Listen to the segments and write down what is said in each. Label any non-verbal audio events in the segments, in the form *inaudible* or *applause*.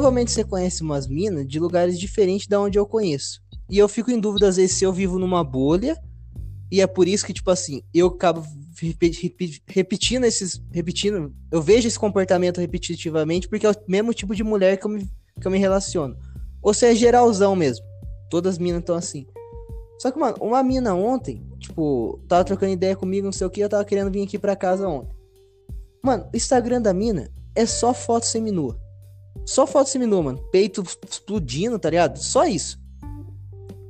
provavelmente você conhece umas minas de lugares diferentes da onde eu conheço. E eu fico em dúvida às vezes se eu vivo numa bolha. E é por isso que, tipo assim, eu acabo repetindo esses. Repetindo. Eu vejo esse comportamento repetitivamente porque é o mesmo tipo de mulher que eu me, que eu me relaciono. Ou se é geralzão mesmo. Todas as minas estão assim. Só que, mano, uma mina ontem, tipo, tava trocando ideia comigo, não sei o que, eu tava querendo vir aqui pra casa ontem. Mano, o Instagram da mina é só foto seminua. Só foto seminua, mano. Peito explodindo, tá ligado? Só isso.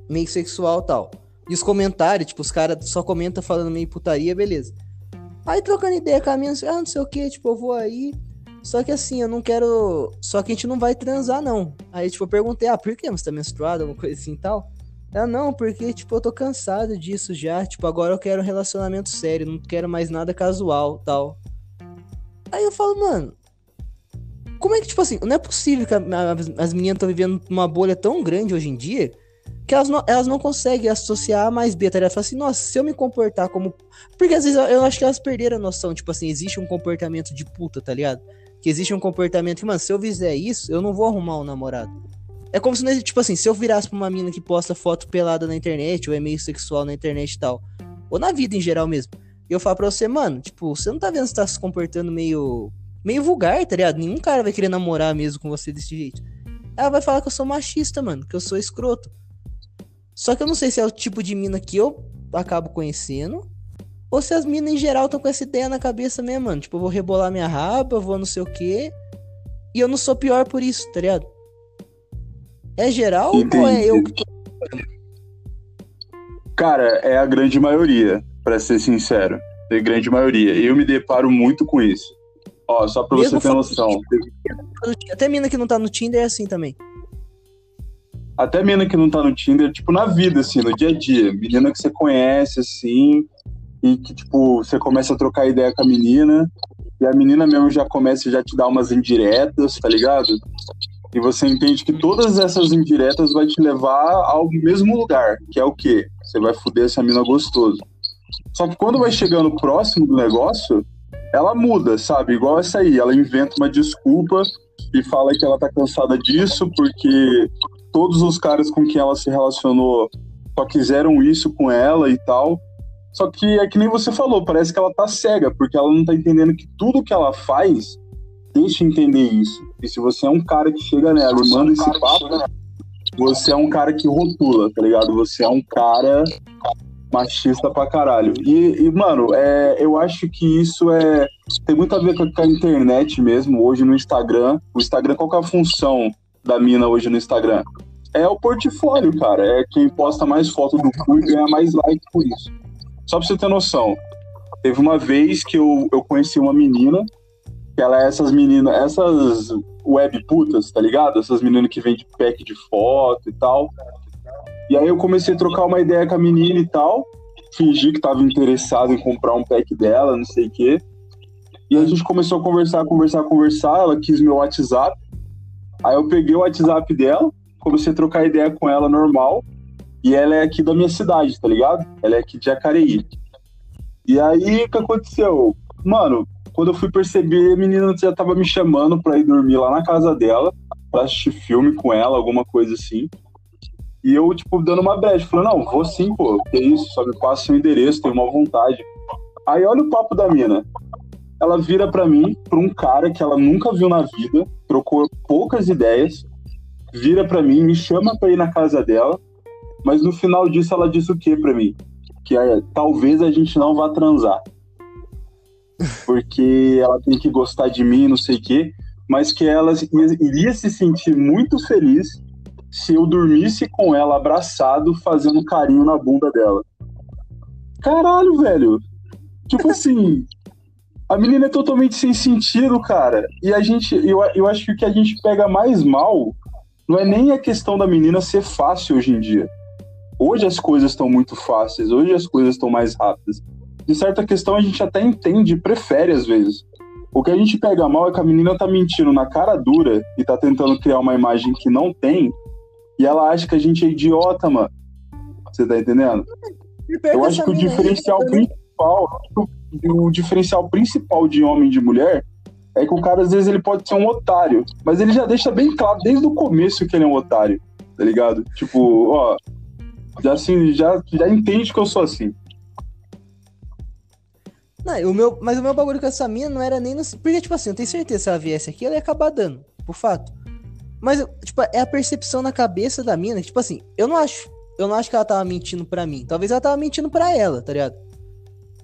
Meio sexual tal. E os comentários, tipo, os caras só comentam falando meio putaria, beleza. Aí trocando ideia minha, ah, não sei o que, tipo, eu vou aí. Só que assim, eu não quero. Só que a gente não vai transar, não. Aí, tipo, eu perguntei, ah, por que você tá menstruada? Alguma coisa assim e tal. Ela, não, porque, tipo, eu tô cansado disso já. Tipo, agora eu quero um relacionamento sério, não quero mais nada casual tal. Aí eu falo, mano. Como é que, tipo assim, não é possível que a, a, as meninas estão vivendo uma bolha tão grande hoje em dia que elas não, elas não conseguem associar A mais B, tá ligado? Fala assim, nossa, se eu me comportar como. Porque às vezes eu, eu acho que elas perderam a noção, tipo assim, existe um comportamento de puta, tá ligado? Que existe um comportamento que, mano, se eu fizer isso, eu não vou arrumar um namorado. É como se, tipo assim, se eu virasse pra uma mina que posta foto pelada na internet, ou é meio sexual na internet e tal, ou na vida em geral mesmo, e eu falo pra você, mano, tipo, você não tá vendo se tá se comportando meio. Meio vulgar, tá ligado? Nenhum cara vai querer namorar mesmo com você desse jeito. Ela vai falar que eu sou machista, mano, que eu sou escroto. Só que eu não sei se é o tipo de mina que eu acabo conhecendo. Ou se as minas em geral estão com essa ideia na cabeça mesmo, mano. Tipo, eu vou rebolar minha raba, vou não sei o quê. E eu não sou pior por isso, tá ligado? É geral Entendi. ou é eu que tô. Cara, é a grande maioria, para ser sincero. É a grande maioria. Eu me deparo muito com isso. Ó, só pra Mesmo você ter noção. Até mina que não tá no Tinder é assim também. Até menina que não tá no Tinder, tipo, na vida, assim, no dia a dia. Menina que você conhece, assim, e que, tipo, você começa a trocar ideia com a menina, e a menina mesmo já começa já te dar umas indiretas, tá ligado? E você entende que todas essas indiretas vai te levar ao mesmo lugar, que é o quê? Você vai fuder essa mina gostoso. Só que quando vai chegando próximo do negócio, ela muda, sabe? Igual essa aí, ela inventa uma desculpa e fala que ela tá cansada disso porque todos os caras com quem ela se relacionou só quiseram isso com ela e tal. Só que é que nem você falou, parece que ela tá cega, porque ela não tá entendendo que tudo que ela faz deixa entender isso. E se você é um cara que chega nela e manda esse papo, você é um cara que rotula, tá ligado? Você é um cara machista pra caralho. E, e mano, é, eu acho que isso é tem muito a ver com a internet mesmo, hoje no Instagram. O Instagram, qual que é a função da mina hoje no Instagram? É o portfólio, cara. É quem posta mais foto do cu e ganha mais like por isso. Só pra você ter noção. Teve uma vez que eu, eu conheci uma menina, que ela é essas meninas, essas web putas, tá ligado? Essas meninas que vendem pack de foto e tal. E aí eu comecei a trocar uma ideia com a menina e tal. Fingi que tava interessado em comprar um pack dela, não sei o quê. E a gente começou a conversar, conversar, conversar. Ela quis meu WhatsApp. Aí eu peguei o WhatsApp dela, comecei a trocar ideia com ela normal. E ela é aqui da minha cidade, tá ligado? Ela é aqui de Jacareí. E aí, o que aconteceu? Mano, quando eu fui perceber, a menina já tava me chamando pra ir dormir lá na casa dela, pra assistir filme com ela, alguma coisa assim. E eu, tipo, dando uma brecha, falando, não, vou sim, pô, que isso, só me passa seu endereço, tenho uma vontade. Aí olha o papo da mina ela vira para mim, pra um cara que ela nunca viu na vida, trocou poucas ideias, vira para mim, me chama para ir na casa dela, mas no final disso ela disse o que para mim? Que é, talvez a gente não vá transar. Porque ela tem que gostar de mim, não sei o quê, mas que ela iria se sentir muito feliz se eu dormisse com ela abraçado, fazendo carinho na bunda dela. Caralho, velho. Tipo *laughs* assim, a menina é totalmente sem sentido, cara. E a gente, eu, eu acho que o que a gente pega mais mal não é nem a questão da menina ser fácil hoje em dia. Hoje as coisas estão muito fáceis, hoje as coisas estão mais rápidas. De certa questão a gente até entende, prefere às vezes. O que a gente pega mal é que a menina tá mentindo na cara dura e tá tentando criar uma imagem que não tem, e ela acha que a gente é idiota, mano. Você tá entendendo? Eu acho que o diferencial principal, o diferencial principal de homem e de mulher é que o cara, às vezes, ele pode ser um otário, mas ele já deixa bem claro desde o começo que ele é um otário, tá ligado? Tipo, ó, já assim, já, já entende que eu sou assim. Não, o meu, mas o meu bagulho com essa mina não era nem no. Porque, tipo assim, eu tenho certeza que se ela viesse aqui, ela ia acabar dando, por fato. Mas, tipo, é a percepção na cabeça da mina. Tipo assim, eu não acho. Eu não acho que ela tava mentindo pra mim. Talvez ela tava mentindo pra ela, tá ligado?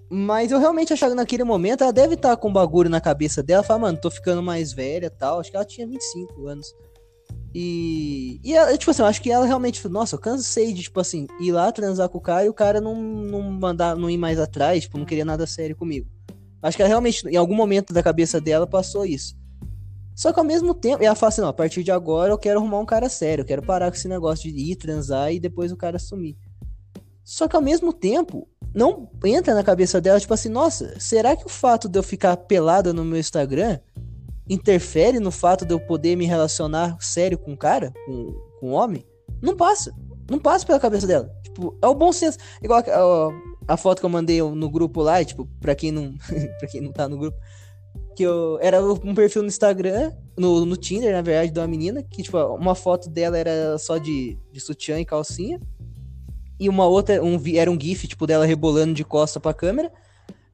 Mas eu realmente achava que naquele momento ela deve estar tá com bagulho na cabeça dela. Falar, mano, tô ficando mais velha tal. Acho que ela tinha 25 anos. E, e ela, tipo assim, eu acho que ela realmente, nossa, eu cansei de, tipo assim, ir lá transar com o cara e o cara não, não mandar, não ir mais atrás, tipo, não queria nada sério comigo. Acho que ela realmente, em algum momento da cabeça dela, passou isso. Só que ao mesmo tempo, ela fala assim, não, a partir de agora eu quero arrumar um cara sério, eu quero parar com esse negócio de ir transar e depois o cara sumir. Só que ao mesmo tempo, não entra na cabeça dela, tipo assim, nossa, será que o fato de eu ficar pelada no meu Instagram interfere no fato de eu poder me relacionar sério com um cara, com, com um homem, não passa. Não passa pela cabeça dela. Tipo, é o bom senso. Igual a, a foto que eu mandei no grupo lá, tipo, pra quem não, *laughs* pra quem não tá no grupo, que eu era um perfil no Instagram, no, no Tinder, na verdade, de uma menina, que, tipo, uma foto dela era só de, de sutiã e calcinha. E uma outra, um, era um GIF, tipo, dela rebolando de costa pra câmera.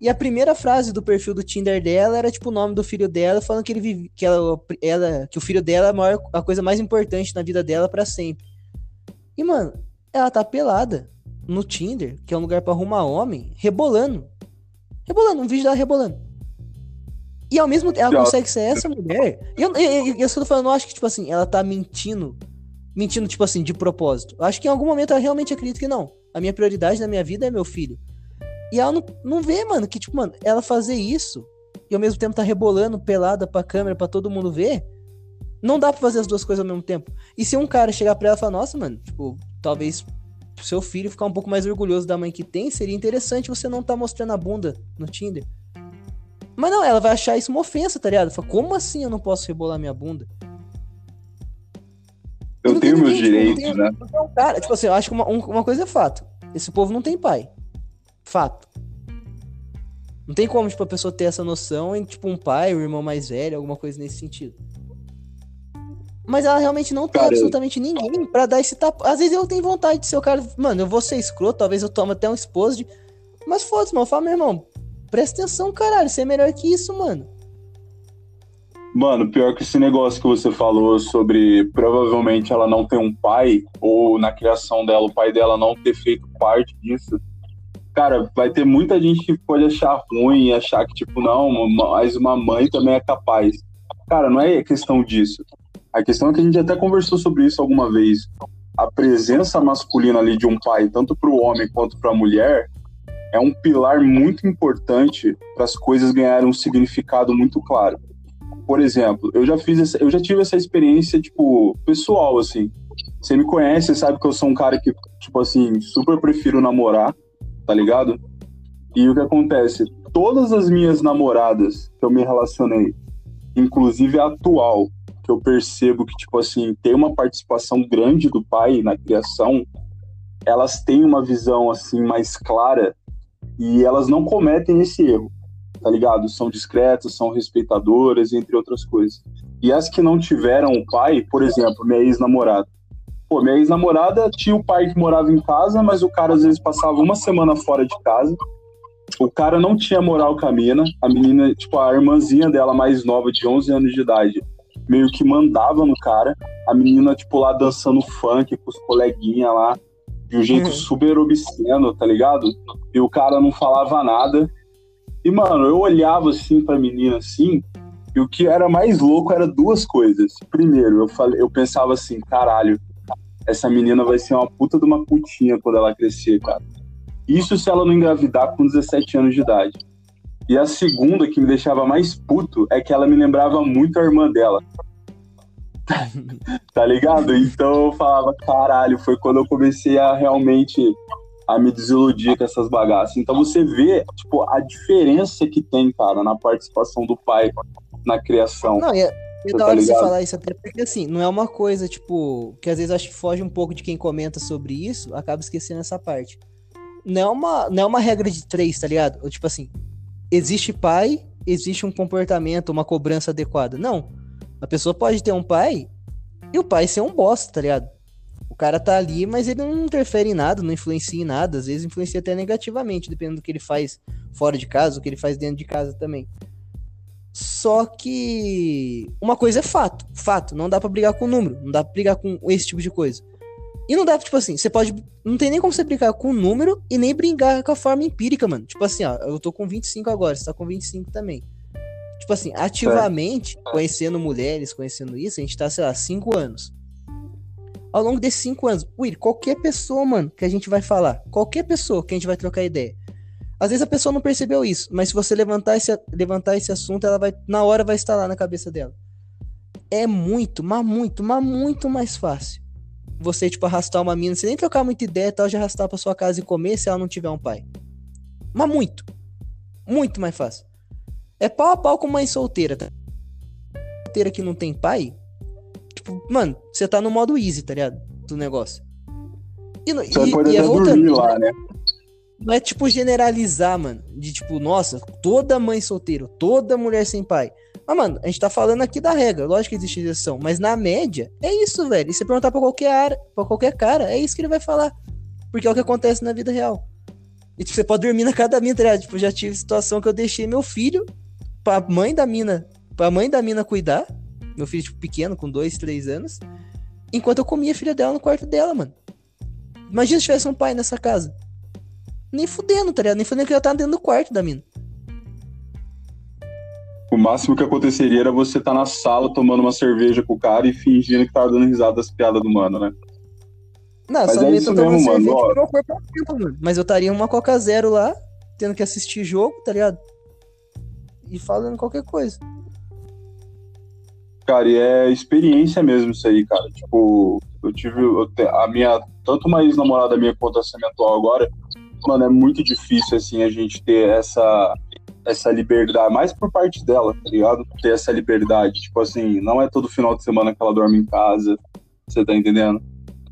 E a primeira frase do perfil do Tinder dela era tipo o nome do filho dela, falando que ele vive, que ela, ela que o filho dela é a, maior, a coisa mais importante na vida dela para sempre. E mano, ela tá pelada no Tinder, que é um lugar para arrumar homem, rebolando. Rebolando, um vídeo dela rebolando. E ao mesmo tempo, ela consegue ser essa mulher. E eu, eu, eu, eu tô falando, eu acho que, tipo assim, ela tá mentindo. Mentindo, tipo assim, de propósito. Eu acho que em algum momento ela realmente acredita que não. A minha prioridade na minha vida é meu filho. E ela não, não vê, mano, que, tipo, mano, ela fazer isso e ao mesmo tempo tá rebolando pelada pra câmera pra todo mundo ver. Não dá pra fazer as duas coisas ao mesmo tempo. E se um cara chegar pra ela e falar, nossa, mano, tipo, talvez seu filho ficar um pouco mais orgulhoso da mãe que tem, seria interessante você não tá mostrando a bunda no Tinder. Mas não, ela vai achar isso uma ofensa, tá ligado? Fala, como assim eu não posso rebolar minha bunda? Eu tenho meus direitos, né? cara, tipo assim, eu acho que uma, uma coisa é fato. Esse povo não tem pai. Fato. Não tem como, tipo, a pessoa ter essa noção em, tipo, um pai, um irmão mais velho, alguma coisa nesse sentido. Mas ela realmente não tem absolutamente ninguém para dar esse tapa. Às vezes eu tenho vontade de ser o cara. Mano, eu vou ser escroto, talvez eu tome até um esposo de. Mas foda-se, mano. Fala, meu irmão, presta atenção, caralho. Você é melhor que isso, mano. Mano, pior que esse negócio que você falou sobre provavelmente ela não ter um pai, ou na criação dela, o pai dela não ter feito parte disso cara, vai ter muita gente que pode achar ruim achar que, tipo, não, mas uma mãe também é capaz. Cara, não é questão disso. A questão é que a gente até conversou sobre isso alguma vez. A presença masculina ali de um pai, tanto para o homem quanto para a mulher, é um pilar muito importante para as coisas ganharem um significado muito claro. Por exemplo, eu já fiz essa, eu já tive essa experiência tipo pessoal assim. Você me conhece, sabe que eu sou um cara que tipo assim, super prefiro namorar tá ligado? E o que acontece? Todas as minhas namoradas que eu me relacionei, inclusive a atual, que eu percebo que, tipo assim, tem uma participação grande do pai na criação, elas têm uma visão, assim, mais clara e elas não cometem esse erro, tá ligado? São discretas, são respeitadoras, entre outras coisas. E as que não tiveram o pai, por exemplo, minha ex-namorada, Pô, minha ex-namorada tinha o pai que morava em casa, mas o cara às vezes passava uma semana fora de casa. O cara não tinha moral com a mina. A menina, tipo, a irmãzinha dela mais nova, de 11 anos de idade, meio que mandava no cara. A menina, tipo, lá dançando funk com os coleguinhas lá, de um jeito uhum. super obsceno, tá ligado? E o cara não falava nada. E, mano, eu olhava assim pra menina assim, e o que era mais louco era duas coisas. Primeiro, eu falei, eu pensava assim, caralho, essa menina vai ser uma puta de uma putinha quando ela crescer, cara. Isso se ela não engravidar com 17 anos de idade. E a segunda que me deixava mais puto é que ela me lembrava muito a irmã dela. *laughs* tá ligado? Então eu falava, caralho, foi quando eu comecei a realmente a me desiludir com essas bagaças. Então você vê, tipo, a diferença que tem, cara, na participação do pai na criação. Não, e, é da hora tá você falar isso até porque, assim, não é uma coisa, tipo, que às vezes acho que foge um pouco de quem comenta sobre isso, acaba esquecendo essa parte. Não é uma, não é uma regra de três, tá ligado? Ou, tipo assim, existe pai existe um comportamento, uma cobrança adequada. Não. A pessoa pode ter um pai e o pai ser um bosta, tá ligado? O cara tá ali, mas ele não interfere em nada, não influencia em nada, às vezes influencia até negativamente, dependendo do que ele faz fora de casa, o que ele faz dentro de casa também. Só que uma coisa é fato, fato, não dá para brigar com o número, não dá pra brigar com esse tipo de coisa. E não dá, tipo assim, você pode. Não tem nem como você brincar com o número e nem brincar com a forma empírica, mano. Tipo assim, ó, eu tô com 25 agora, você tá com 25 também. Tipo assim, ativamente, é. conhecendo mulheres, conhecendo isso, a gente tá, sei lá, 5 anos. Ao longo desses 5 anos, Will, qualquer pessoa, mano, que a gente vai falar, qualquer pessoa que a gente vai trocar ideia. Às vezes a pessoa não percebeu isso, mas se você levantar esse, levantar esse assunto, ela vai, na hora vai estar lá na cabeça dela. É muito, mas muito, mas muito mais fácil você, tipo, arrastar uma mina, você nem trocar muita ideia e tal, já arrastar pra sua casa e comer se ela não tiver um pai. Mas muito. Muito mais fácil. É pau a pau com mãe solteira, tá? Solteira que não tem pai. Tipo, mano, você tá no modo easy, tá ligado? Do negócio. E, você e, pode e é voltando, lá, né? Não é tipo generalizar, mano. De tipo, nossa, toda mãe solteira, toda mulher sem pai. Mas, mano, a gente tá falando aqui da regra. Lógico que existe exceção. Mas na média, é isso, velho. E se perguntar pra qualquer área, pra qualquer cara, é isso que ele vai falar. Porque é o que acontece na vida real. E tipo, você pode dormir na casa da mina, tá ligado? Tipo, já tive situação que eu deixei meu filho pra mãe da mina, pra mãe da mina cuidar. Meu filho, tipo, pequeno, com dois, três anos. Enquanto eu comia a filha dela no quarto dela, mano. Imagina se tivesse um pai nessa casa. Nem fudendo, tá ligado? Nem fudendo que ela tava dentro do quarto da mina. O máximo que aconteceria era você estar tá na sala tomando uma cerveja com o cara e fingindo que tava dando risada das piadas do mano, né? Não, Mas só é isso mesmo, mano. Ó... Tempo, mano. Mas eu estaria uma Coca Zero lá, tendo que assistir jogo, tá ligado? E falando qualquer coisa. Cara, e é experiência mesmo isso aí, cara. Tipo, eu tive eu te, a minha. Tanto uma ex-namorada minha quanto essa minha atual agora, mano, é muito difícil, assim, a gente ter essa essa liberdade, mais por parte dela, tá ligado? Ter essa liberdade. Tipo assim, não é todo final de semana que ela dorme em casa, você tá entendendo?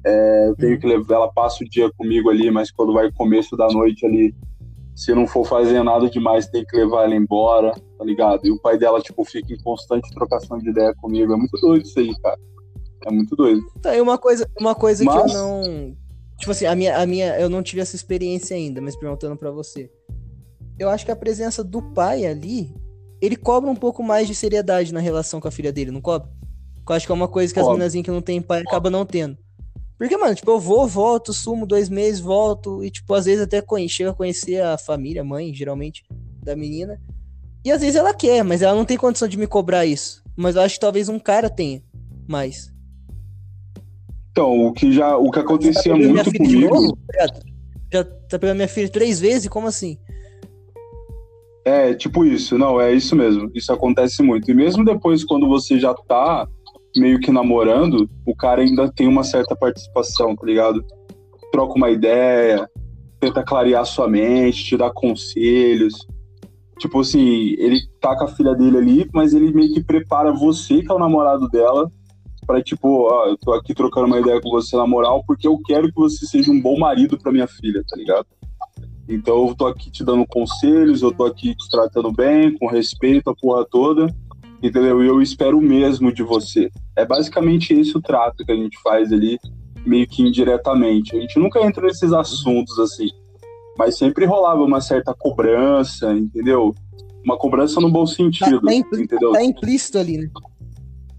É, eu tenho que levar, ela passa o dia comigo ali, mas quando vai começo da noite ali, se não for fazer nada demais, tem que levar ela embora, tá ligado? E o pai dela, tipo, fica em constante trocação de ideia comigo. É muito doido isso aí, cara. É muito doido. Tá, e uma coisa, uma coisa mas... que eu não. Tipo assim, a minha, a minha. Eu não tive essa experiência ainda, mas perguntando para você eu acho que a presença do pai ali, ele cobra um pouco mais de seriedade na relação com a filha dele, não cobra? Eu acho que é uma coisa que as minazinhas que não tem pai acabam não tendo. Porque, mano, tipo, eu vou, volto, sumo dois meses, volto, e, tipo, às vezes até chega a conhecer a família, a mãe, geralmente, da menina. E às vezes ela quer, mas ela não tem condição de me cobrar isso. Mas eu acho que talvez um cara tenha mais. Então, o que já. O que acontecia tá muito comigo. Já tá pegando minha filha três vezes? Como assim? É, tipo isso, não, é isso mesmo. Isso acontece muito. E mesmo depois, quando você já tá meio que namorando, o cara ainda tem uma certa participação, tá ligado? Troca uma ideia, tenta clarear sua mente, te dá conselhos. Tipo assim, ele tá com a filha dele ali, mas ele meio que prepara você, que é o namorado dela, para tipo, ó, eu tô aqui trocando uma ideia com você na moral, porque eu quero que você seja um bom marido para minha filha, tá ligado? Então eu tô aqui te dando conselhos, eu tô aqui te tratando bem, com respeito, a porra toda, entendeu? E eu espero o mesmo de você. É basicamente esse o trato que a gente faz ali, meio que indiretamente. A gente nunca entra nesses assuntos assim, mas sempre rolava uma certa cobrança, entendeu? Uma cobrança no bom sentido, tá, tá entendeu? Tá implícito ali, né?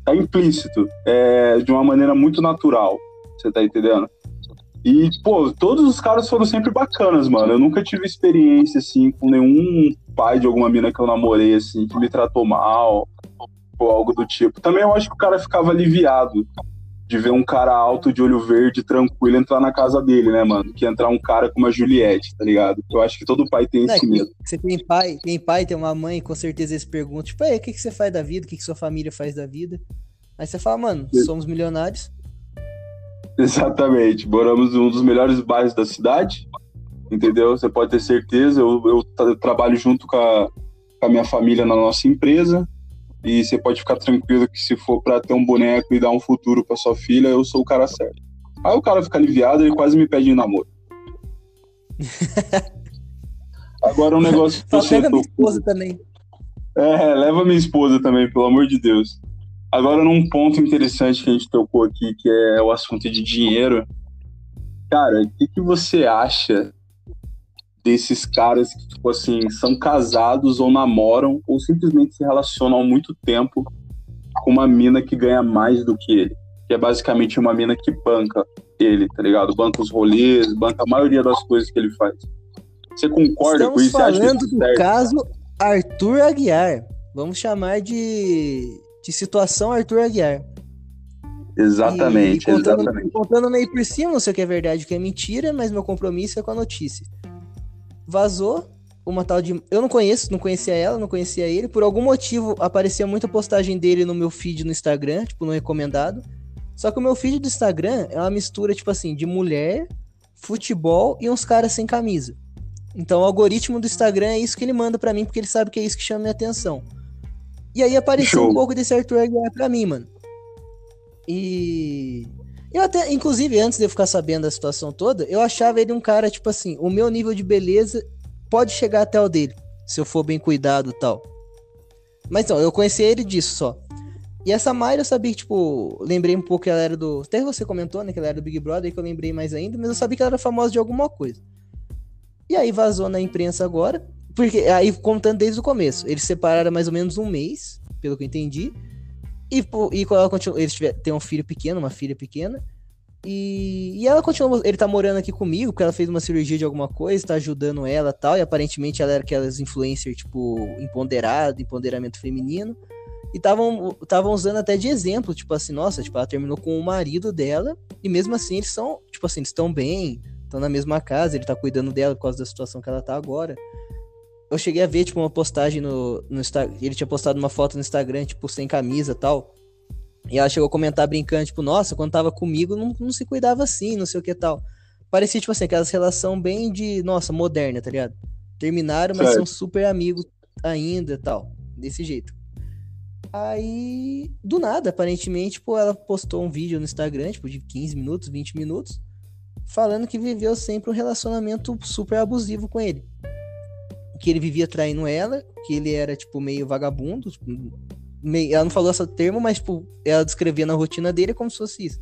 Tá implícito, é, de uma maneira muito natural, você tá entendendo? E, pô, todos os caras foram sempre bacanas, mano. Eu nunca tive experiência, assim, com nenhum pai de alguma mina que eu namorei, assim, que me tratou mal, ou algo do tipo. Também eu acho que o cara ficava aliviado de ver um cara alto, de olho verde, tranquilo, entrar na casa dele, né, mano? Que entrar um cara com uma Juliette, tá ligado? Eu acho que todo pai tem esse medo. Você tem pai, tem pai, tem uma mãe, com certeza eles perguntam, tipo, aí, o que, que você faz da vida? O que, que sua família faz da vida? Aí você fala, mano, somos milionários. *laughs* Exatamente. Moramos em um dos melhores bairros da cidade, entendeu? Você pode ter certeza. Eu, eu, eu trabalho junto com a, com a, minha família na nossa empresa. E você pode ficar tranquilo que se for para ter um boneco e dar um futuro para sua filha, eu sou o cara certo. Aí o cara fica aliviado, ele quase me pede em namoro. *laughs* Agora um negócio que você tocou. esposa também. É, leva minha esposa também, pelo amor de Deus. Agora, num ponto interessante que a gente tocou aqui, que é o assunto de dinheiro. Cara, o que, que você acha desses caras que, tipo assim, são casados ou namoram ou simplesmente se relacionam há muito tempo com uma mina que ganha mais do que ele? Que é basicamente uma mina que banca ele, tá ligado? Banca os rolês, banca a maioria das coisas que ele faz. Você concorda Estamos com isso? Falando do certo? caso Arthur Aguiar. Vamos chamar de, de situação Arthur Aguiar. Exatamente, E contando, exatamente. contando meio por cima, não sei o que é verdade, o que é mentira, mas meu compromisso é com a notícia. Vazou uma tal de. Eu não conheço, não conhecia ela, não conhecia ele. Por algum motivo aparecia muita postagem dele no meu feed no Instagram, tipo, no recomendado. Só que o meu feed do Instagram é uma mistura, tipo assim, de mulher, futebol e uns caras sem camisa. Então o algoritmo do Instagram é isso que ele manda pra mim, porque ele sabe que é isso que chama minha atenção. E aí apareceu Show. um pouco desse Arthur Aguiar pra mim, mano. E. Eu até, inclusive, antes de eu ficar sabendo da situação toda, eu achava ele um cara, tipo assim, o meu nível de beleza pode chegar até o dele, se eu for bem cuidado e tal. Mas então, eu conheci ele disso só. E essa Mayra eu sabia que, tipo, lembrei um pouco que ela era do. Até você comentou, né, que ela era do Big Brother, que eu lembrei mais ainda, mas eu sabia que ela era famosa de alguma coisa. E aí vazou na imprensa agora, porque aí contando desde o começo, eles separaram mais ou menos um mês, pelo que eu entendi. E, e ela continua, eles têm um filho pequeno, uma filha pequena. E, e ela continua, ele tá morando aqui comigo, porque ela fez uma cirurgia de alguma coisa, tá ajudando ela tal, e aparentemente ela era aquelas influencers, tipo, empoderado, empoderamento feminino. E estavam usando até de exemplo, tipo assim, nossa, tipo, ela terminou com o marido dela, e mesmo assim eles são, tipo assim, eles estão bem, estão na mesma casa, ele tá cuidando dela por causa da situação que ela tá agora. Eu cheguei a ver, tipo, uma postagem no, no Instagram, ele tinha postado uma foto no Instagram, tipo, sem camisa e tal. E ela chegou a comentar brincando, tipo, nossa, quando tava comigo não, não se cuidava assim, não sei o que tal. Parecia, tipo assim, aquelas relação bem de, nossa, moderna, tá ligado? Terminaram, mas Certo. são super amigos ainda e tal. Desse jeito. Aí, do nada, aparentemente, tipo, ela postou um vídeo no Instagram, tipo, de 15 minutos, 20 minutos, falando que viveu sempre um relacionamento super abusivo com ele. Que ele vivia traindo ela, que ele era, tipo, meio vagabundo. tipo, meio- ela não falou esse termo, mas, tipo, ela descrevia na rotina dele como se fosse isso.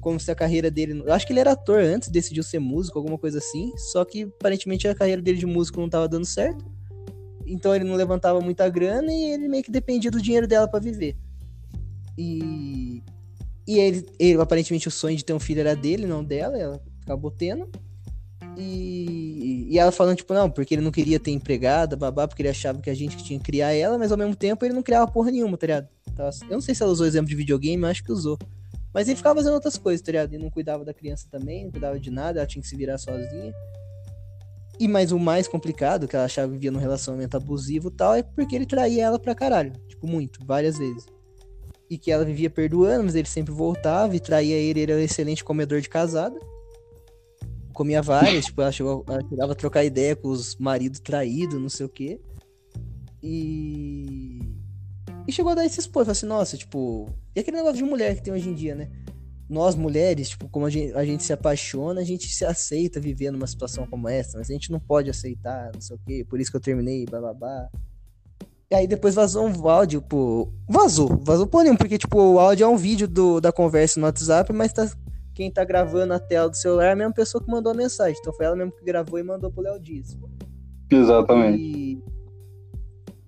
Como se a carreira dele. Eu acho que ele era ator antes, decidiu ser músico, alguma coisa assim. Só que aparentemente a carreira dele de músico não tava dando certo. Então ele não levantava muita grana e ele meio que dependia do dinheiro dela pra viver. E. E ele, ele, aparentemente, o sonho de ter um filho era dele, não dela. Ela acabou tendo. E, e ela falando, tipo, não, porque ele não queria ter empregada, babá, porque ele achava que a gente que tinha que criar ela, mas ao mesmo tempo ele não criava porra nenhuma, tá ligado? Tava- Eu não sei se ela usou exemplo de videogame, acho que usou. Mas ele ficava fazendo outras coisas, tá ligado? E não cuidava da criança também, não cuidava de nada, ela tinha que se virar sozinha. E mais o mais complicado, que ela achava que vivia num relacionamento abusivo tal, é porque ele traía ela pra caralho. Tipo, muito, várias vezes. E que ela vivia perdoando, mas ele sempre voltava e traía ele, ele era um excelente comedor de casada. Comia várias, tipo, ela chegou, ela chegava a trocar ideia com os maridos traídos, não sei o quê. E. E chegou a dar esse expor, falou assim, nossa, tipo. E aquele negócio de mulher que tem hoje em dia, né? Nós mulheres, tipo, como a gente, a gente se apaixona, a gente se aceita viver numa situação como essa, mas a gente não pode aceitar, não sei o quê, por isso que eu terminei, blá. E aí depois vazou um áudio, pô. Vazou, vazou por nenhum, porque, tipo, o áudio é um vídeo do, da conversa no WhatsApp, mas tá, quem tá gravando a tela do celular é a mesma pessoa que mandou a mensagem. Então foi ela mesmo que gravou e mandou pro Léo Dias. Exatamente. E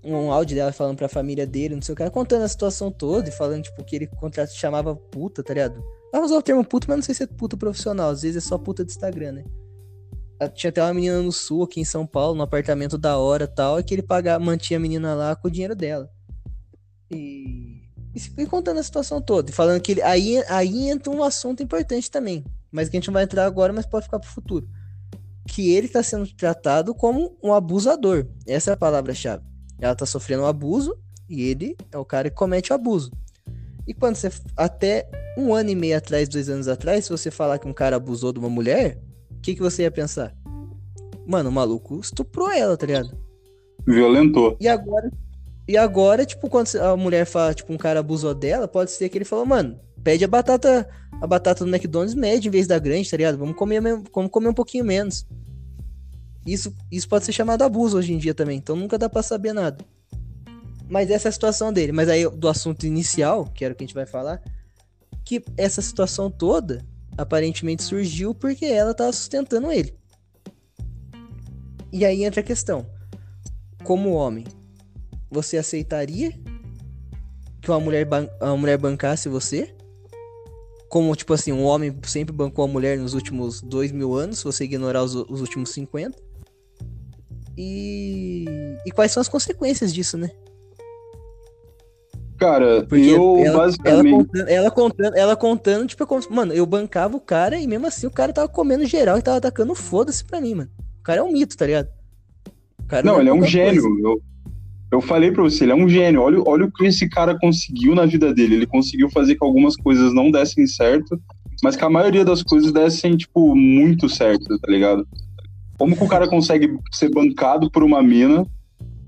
um áudio dela falando pra família dele, não sei o que, contando a situação toda e falando, tipo, que ele contrato chamava puta, tá ligado? Ela usou o termo puta, mas não sei se é puta profissional, às vezes é só puta de Instagram, né? Ela Tinha até uma menina no sul, aqui em São Paulo, no apartamento da hora e tal, e que ele pagava, mantinha a menina lá com o dinheiro dela. E, e, se- e contando a situação toda, e falando que ele, aí, aí entra um assunto importante também, mas que a gente não vai entrar agora, mas pode ficar pro futuro. Que ele tá sendo tratado como um abusador. Essa é a palavra-chave. Ela tá sofrendo um abuso e ele é o cara que comete o abuso. E quando você. Até um ano e meio atrás, dois anos atrás, se você falar que um cara abusou de uma mulher, o que, que você ia pensar? Mano, o maluco estuprou ela, tá ligado? Violentou. E agora. E agora, tipo, quando a mulher fala, tipo, um cara abusou dela, pode ser que ele falou, mano, pede a batata. A batata do McDonald's média em vez da grande, tá ligado? Vamos comer, vamos comer um pouquinho menos. Isso, isso pode ser chamado abuso hoje em dia também, então nunca dá pra saber nada. Mas essa é a situação dele. Mas aí, do assunto inicial, que era o que a gente vai falar, que essa situação toda aparentemente surgiu porque ela tava sustentando ele. E aí entra a questão. Como homem, você aceitaria que uma mulher, ban uma mulher bancasse você? Como, tipo assim, um homem sempre bancou a mulher nos últimos dois mil anos, se você ignorar os, os últimos 50? E... e quais são as consequências disso, né? Cara, Porque eu ela, basicamente. Ela contando, ela contando, ela contando, tipo, como, mano, eu bancava o cara e mesmo assim o cara tava comendo geral e tava atacando foda-se pra mim, mano. O cara é um mito, tá ligado? não, não ele é um gênio. Eu, eu falei pra você, ele é um gênio. Olha, olha o que esse cara conseguiu na vida dele. Ele conseguiu fazer que algumas coisas não dessem certo, mas que a maioria das coisas dessem, tipo, muito certo, tá ligado? Como que o cara consegue ser bancado por uma mina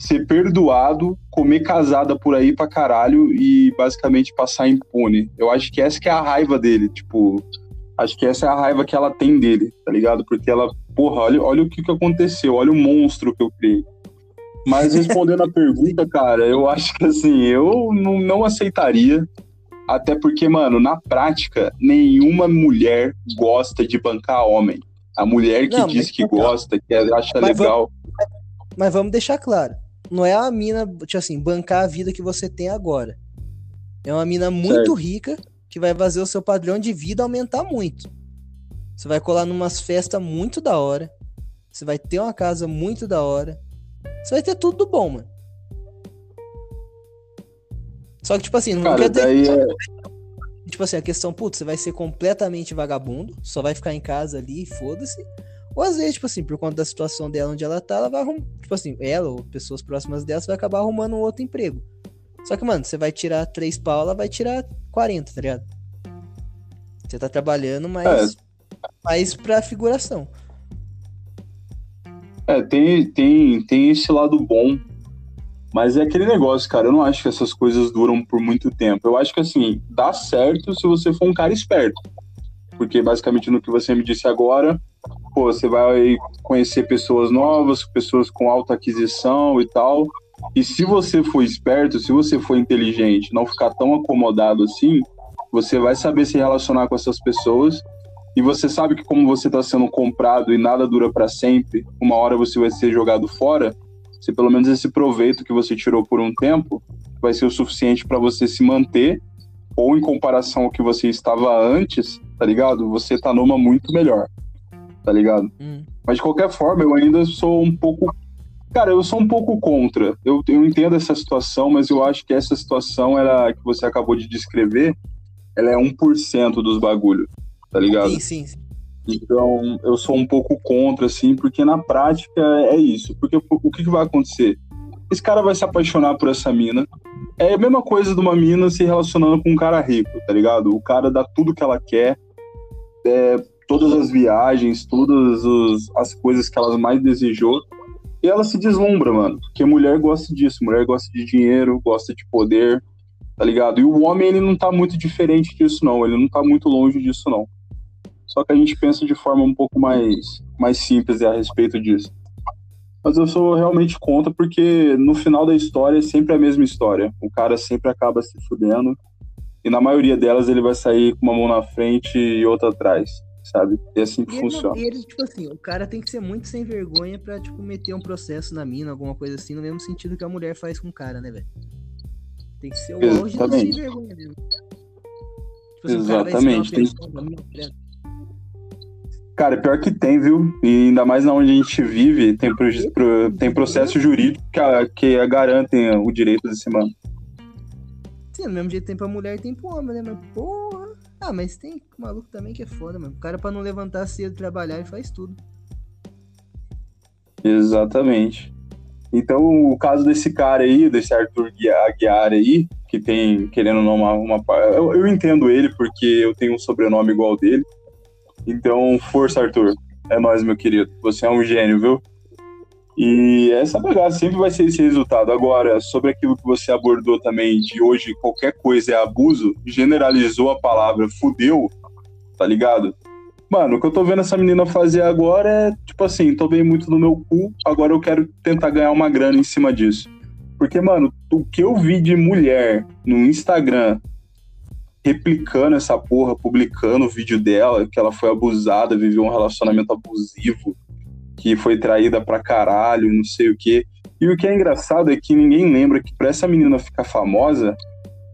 ser perdoado, comer casada por aí pra caralho e basicamente passar impune. Eu acho que essa que é a raiva dele, tipo, acho que essa é a raiva que ela tem dele, tá ligado? Porque ela, porra, olha, olha o que, que aconteceu, olha o monstro que eu criei. Mas respondendo a pergunta, cara, eu acho que assim, eu não, não aceitaria. Até porque, mano, na prática, nenhuma mulher gosta de bancar homem. A mulher que não, diz que gosta, que acha mas legal. Vamos, mas vamos deixar claro não é a mina, tipo assim, bancar a vida que você tem agora. É uma mina muito certo. rica que vai fazer o seu padrão de vida aumentar muito. Você vai colar numas festas muito da hora. Você vai ter uma casa muito da hora. Você vai ter tudo do bom, mano. Só que, tipo assim, não Cara, quer dizer. É... Tipo assim, a questão, putz, você vai ser completamente vagabundo, só vai ficar em casa ali e foda-se. Ou às vezes, tipo assim, por conta da situação dela onde ela tá, ela vai arrumar. Tipo assim, ela ou pessoas próximas dela, vai acabar arrumando um outro emprego. Só que, mano, você vai tirar três pau, ela vai tirar 40, tá ligado? Você tá trabalhando mais, é. mais pra figuração. É, tem, tem, tem esse lado bom. Mas é aquele negócio, cara. Eu não acho que essas coisas duram por muito tempo. Eu acho que, assim, dá certo se você for um cara esperto. Porque, basicamente, no que você me disse agora, pô, você vai conhecer pessoas novas, pessoas com alta aquisição e tal. E se você for esperto, se você for inteligente, não ficar tão acomodado assim, você vai saber se relacionar com essas pessoas. E você sabe que como você está sendo comprado e nada dura para sempre, uma hora você vai ser jogado fora. Se pelo menos esse proveito que você tirou por um tempo vai ser o suficiente para você se manter, ou em comparação ao que você estava antes, tá ligado? Você tá numa muito melhor tá ligado? Hum. Mas de qualquer forma, eu ainda sou um pouco. Cara, eu sou um pouco contra. Eu, eu entendo essa situação, mas eu acho que essa situação era, que você acabou de descrever, ela é 1% dos bagulhos, tá ligado? Sim, sim, sim. Então, eu sou um pouco contra, assim, porque na prática é isso. Porque o que, que vai acontecer? Esse cara vai se apaixonar por essa mina. É a mesma coisa de uma mina se relacionando com um cara rico, tá ligado? O cara dá tudo que ela quer, é, todas as viagens, todas os, as coisas que ela mais desejou. E ela se deslumbra, mano. Porque mulher gosta disso. Mulher gosta de dinheiro, gosta de poder, tá ligado? E o homem, ele não tá muito diferente disso, não. Ele não tá muito longe disso, não. Só que a gente pensa de forma um pouco mais, mais simples a respeito disso. Mas eu sou realmente contra, porque no final da história é sempre a mesma história. O cara sempre acaba se fudendo. E na maioria delas ele vai sair com uma mão na frente e outra atrás sabe? E é assim que e funciona. Ele, ele, tipo assim, o cara tem que ser muito sem vergonha pra, tipo, meter um processo na mina, alguma coisa assim, no mesmo sentido que a mulher faz com o cara, né, velho? Tem que ser o auge do sem vergonha mesmo. Tipo assim, Exatamente. Tem... Cara, pior que tem, viu? E ainda mais na onde a gente vive, tem, pro, pro, tem processo jurídico que, que garantem o direito desse mano. Sim, do mesmo jeito tem pra mulher tem pro homem, né? Mas, porra. Ah, mas tem maluco também que é foda, mano. O cara, pra não levantar cedo trabalhar, ele faz tudo. Exatamente. Então, o caso desse cara aí, desse Arthur Aguiar aí, que tem, querendo ou não, uma. uma eu, eu entendo ele, porque eu tenho um sobrenome igual dele. Então, força, Arthur. É nóis, meu querido. Você é um gênio, viu? E essa bagaça sempre vai ser esse resultado. Agora, sobre aquilo que você abordou também, de hoje qualquer coisa é abuso, generalizou a palavra fudeu, tá ligado? Mano, o que eu tô vendo essa menina fazer agora é, tipo assim, bem muito no meu cu, agora eu quero tentar ganhar uma grana em cima disso. Porque, mano, o que eu vi de mulher no Instagram replicando essa porra, publicando o vídeo dela, que ela foi abusada, viveu um relacionamento abusivo, que foi traída pra caralho, não sei o quê. E o que é engraçado é que ninguém lembra que pra essa menina ficar famosa,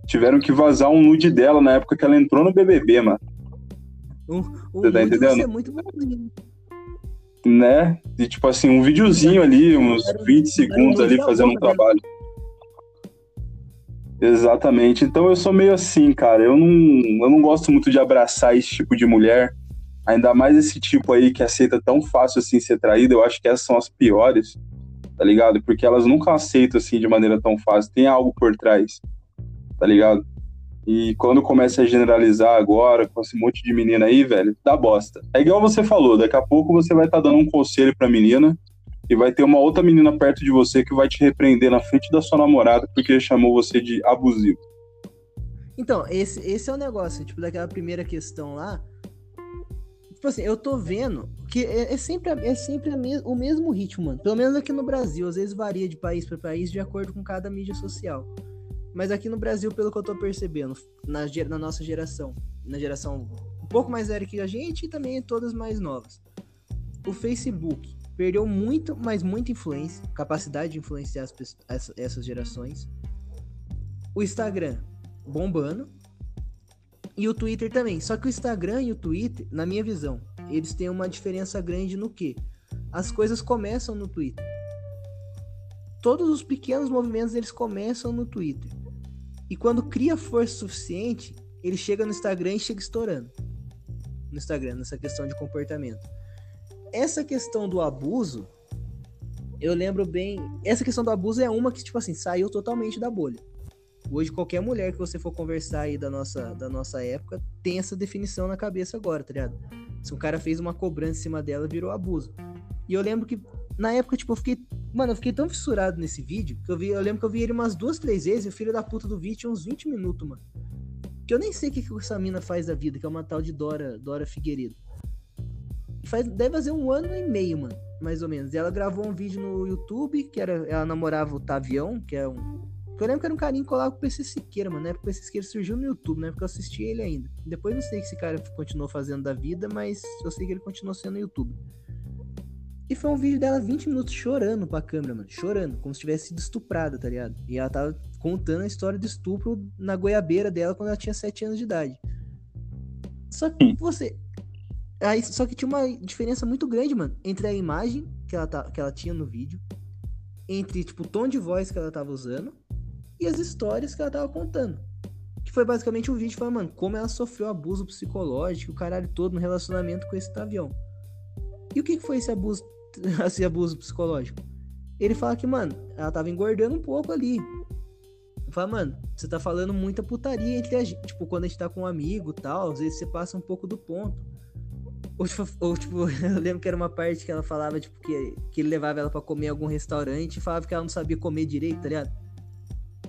tiveram que vazar um nude dela na época que ela entrou no BBB, mano. Um, um Você tá entendendo? É muito bonzinho. Né? E tipo assim, um videozinho ali, uns 20 segundos ali fazendo um trabalho. Exatamente. Então eu sou meio assim, cara. Eu não, eu não gosto muito de abraçar esse tipo de mulher. Ainda mais esse tipo aí que aceita tão fácil assim ser traída. Eu acho que essas são as piores, tá ligado? Porque elas nunca aceitam assim de maneira tão fácil. Tem algo por trás, tá ligado? E quando começa a generalizar agora, com esse monte de menina aí, velho, dá bosta. É igual você falou, daqui a pouco você vai estar tá dando um conselho pra menina e vai ter uma outra menina perto de você que vai te repreender na frente da sua namorada porque chamou você de abusivo. Então, esse, esse é o negócio, tipo, daquela primeira questão lá. Tipo assim, eu tô vendo que é, é sempre, é sempre me, o mesmo ritmo, mano. Pelo menos aqui no Brasil. Às vezes varia de país para país de acordo com cada mídia social. Mas aqui no Brasil, pelo que eu tô percebendo, na, na nossa geração, na geração um pouco mais velha que a gente e também todas mais novas, o Facebook perdeu muito, mas muita influência, capacidade de influenciar as, essas gerações. O Instagram bombando e o Twitter também. Só que o Instagram e o Twitter, na minha visão, eles têm uma diferença grande no que as coisas começam no Twitter. Todos os pequenos movimentos eles começam no Twitter. E quando cria força suficiente, ele chega no Instagram e chega estourando. No Instagram, nessa questão de comportamento essa questão do abuso, eu lembro bem. Essa questão do abuso é uma que, tipo assim, saiu totalmente da bolha. Hoje, qualquer mulher que você for conversar aí da nossa, da nossa época tem essa definição na cabeça agora, tá ligado? Se um cara fez uma cobrança em cima dela, virou abuso. E eu lembro que, na época, tipo, eu fiquei. Mano, eu fiquei tão fissurado nesse vídeo que eu vi. Eu lembro que eu vi ele umas duas, três vezes e o filho da puta do vídeo tinha uns 20 minutos, mano. Que eu nem sei o que, que essa mina faz da vida, que é uma tal de Dora, Dora Figueiredo. Faz, deve fazer um ano e meio, mano. Mais ou menos. E ela gravou um vídeo no YouTube, que era. Ela namorava o Tavião, que é um. Que eu lembro que era um carinho que colava com o PC Siqueira, mano. Na época o PC Siqueira surgiu no YouTube, né? Porque eu assisti ele ainda. Depois não sei o que esse cara continuou fazendo da vida, mas eu sei que ele continuou sendo no YouTube. E foi um vídeo dela 20 minutos chorando pra câmera, mano. Chorando, como se tivesse sido estuprada, tá ligado? E ela tava contando a história do estupro na goiabeira dela quando ela tinha 7 anos de idade. Só que você. Aí, só que tinha uma diferença muito grande, mano, entre a imagem que ela, tá, que ela tinha no vídeo, entre, tipo, o tom de voz que ela tava usando e as histórias que ela tava contando. Que foi basicamente um vídeo falando, mano, como ela sofreu abuso psicológico, o caralho todo no relacionamento com esse avião. E o que foi esse abuso, *laughs* esse abuso psicológico? Ele fala que, mano, ela tava engordando um pouco ali. Fala, mano, você tá falando muita putaria entre a gente. Tipo, quando a gente tá com um amigo tal, às vezes você passa um pouco do ponto. Ou tipo, ou, tipo, *laughs* eu lembro que era uma parte que ela falava, tipo, que, que ele levava ela pra comer em algum restaurante e falava que ela não sabia comer direito, tá ligado?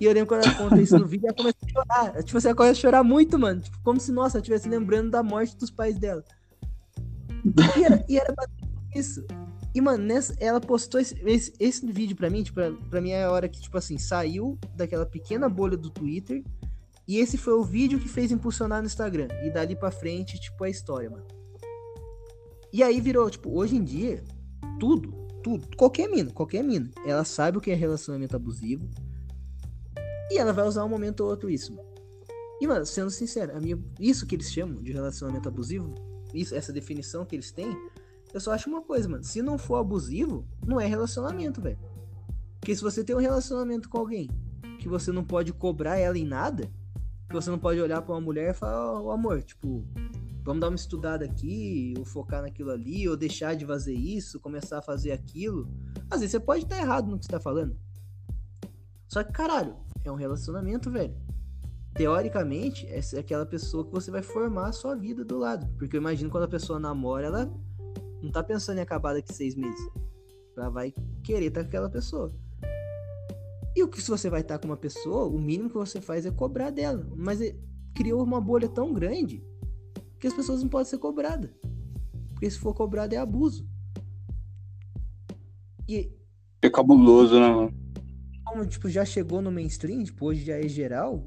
E eu lembro quando ela conta isso no vídeo, ela começa a chorar. Tipo, você começa a chorar muito, mano. Tipo, como se, nossa, ela estivesse lembrando da morte dos pais dela. E era, e era isso. E, mano, nessa, ela postou esse, esse, esse vídeo pra mim, tipo, pra, pra mim é a hora que, tipo assim, saiu daquela pequena bolha do Twitter. E esse foi o vídeo que fez impulsionar no Instagram. E dali pra frente, tipo, a história, mano. E aí virou, tipo, hoje em dia, tudo, tudo, qualquer mina, qualquer mina, ela sabe o que é relacionamento abusivo. E ela vai usar um momento ou outro isso. E, mano, sendo sincero, minha, isso que eles chamam de relacionamento abusivo, isso, essa definição que eles têm, eu só acho uma coisa, mano. Se não for abusivo, não é relacionamento, velho. Porque se você tem um relacionamento com alguém que você não pode cobrar ela em nada, que você não pode olhar para uma mulher e falar, ó, oh, amor, tipo, vamos dar uma estudada aqui, ou focar naquilo ali, ou deixar de fazer isso, começar a fazer aquilo. Às vezes você pode estar errado no que você tá falando. Só que, caralho, é um relacionamento, velho. Teoricamente, é aquela pessoa que você vai formar a sua vida do lado. Porque eu imagino quando a pessoa namora, ela não tá pensando em acabar daqui seis meses. Ela vai querer estar com aquela pessoa. E o que se você vai estar com uma pessoa, o mínimo que você faz é cobrar dela. Mas é, criou uma bolha tão grande que as pessoas não podem ser cobradas. Porque se for cobrado é abuso. E. É cabuloso, né, mano? como tipo, já chegou no mainstream, tipo, hoje já é geral,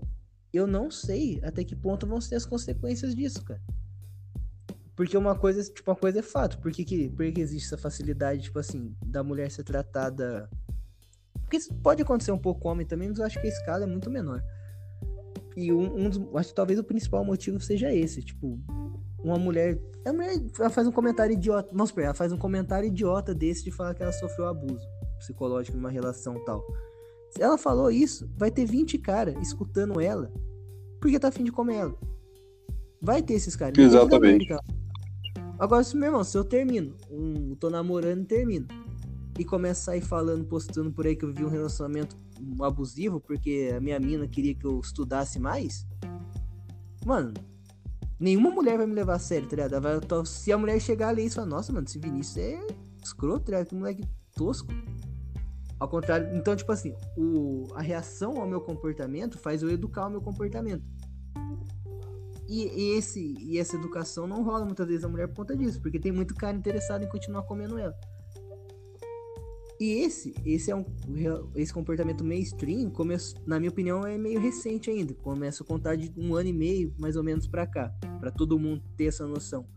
eu não sei até que ponto vão ser as consequências disso, cara. Porque uma coisa, tipo, uma coisa é fato. Por que, que, por que existe essa facilidade, tipo assim, da mulher ser tratada. Porque isso pode acontecer um pouco com homem também, mas eu acho que a escala é muito menor. E um, um dos. Acho que talvez o principal motivo seja esse. Tipo, uma mulher. A mulher ela faz um comentário idiota. Vamos supor, ela faz um comentário idiota desse de falar que ela sofreu abuso psicológico numa relação tal. Se ela falou isso, vai ter 20 caras escutando ela porque tá afim de comer ela. Vai ter esses caras. Exatamente. Agora, se meu irmão, se eu termino, um, tô namorando e termino, e começa a sair falando, postando por aí que eu vivi um relacionamento abusivo porque a minha mina queria que eu estudasse mais, mano, nenhuma mulher vai me levar a sério, tá ligado? Vai, se a mulher chegar ali e falar, nossa, mano, esse Vinícius é escroto, tá ligado? Que moleque tosco. Ao contrário, então, tipo assim, o, a reação ao meu comportamento faz eu educar o meu comportamento. E, e, esse, e essa educação não rola muitas vezes a mulher por conta disso, porque tem muito cara interessado em continuar comendo ela. E esse, esse é um esse comportamento mainstream, começo, na minha opinião, é meio recente ainda. Começa a contar de um ano e meio, mais ou menos, para cá, para todo mundo ter essa noção.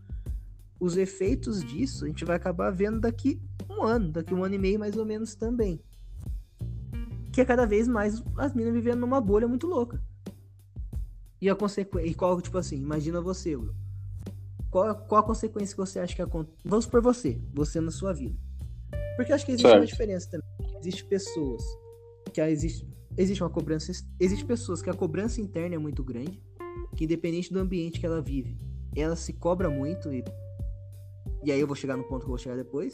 Os efeitos disso a gente vai acabar vendo daqui um ano, daqui um ano e meio, mais ou menos, também. Que é cada vez mais as minas vivendo numa bolha muito louca. E a consequência. E qual, tipo assim, imagina você. Qual, qual a consequência que você acha que acontece? Vamos por você, você na sua vida. Porque eu acho que existe certo. uma diferença também. Existe pessoas que existe, existe uma cobrança. Existe pessoas que a cobrança interna é muito grande. Que independente do ambiente que ela vive, ela se cobra muito. E, e aí eu vou chegar no ponto que eu vou chegar depois.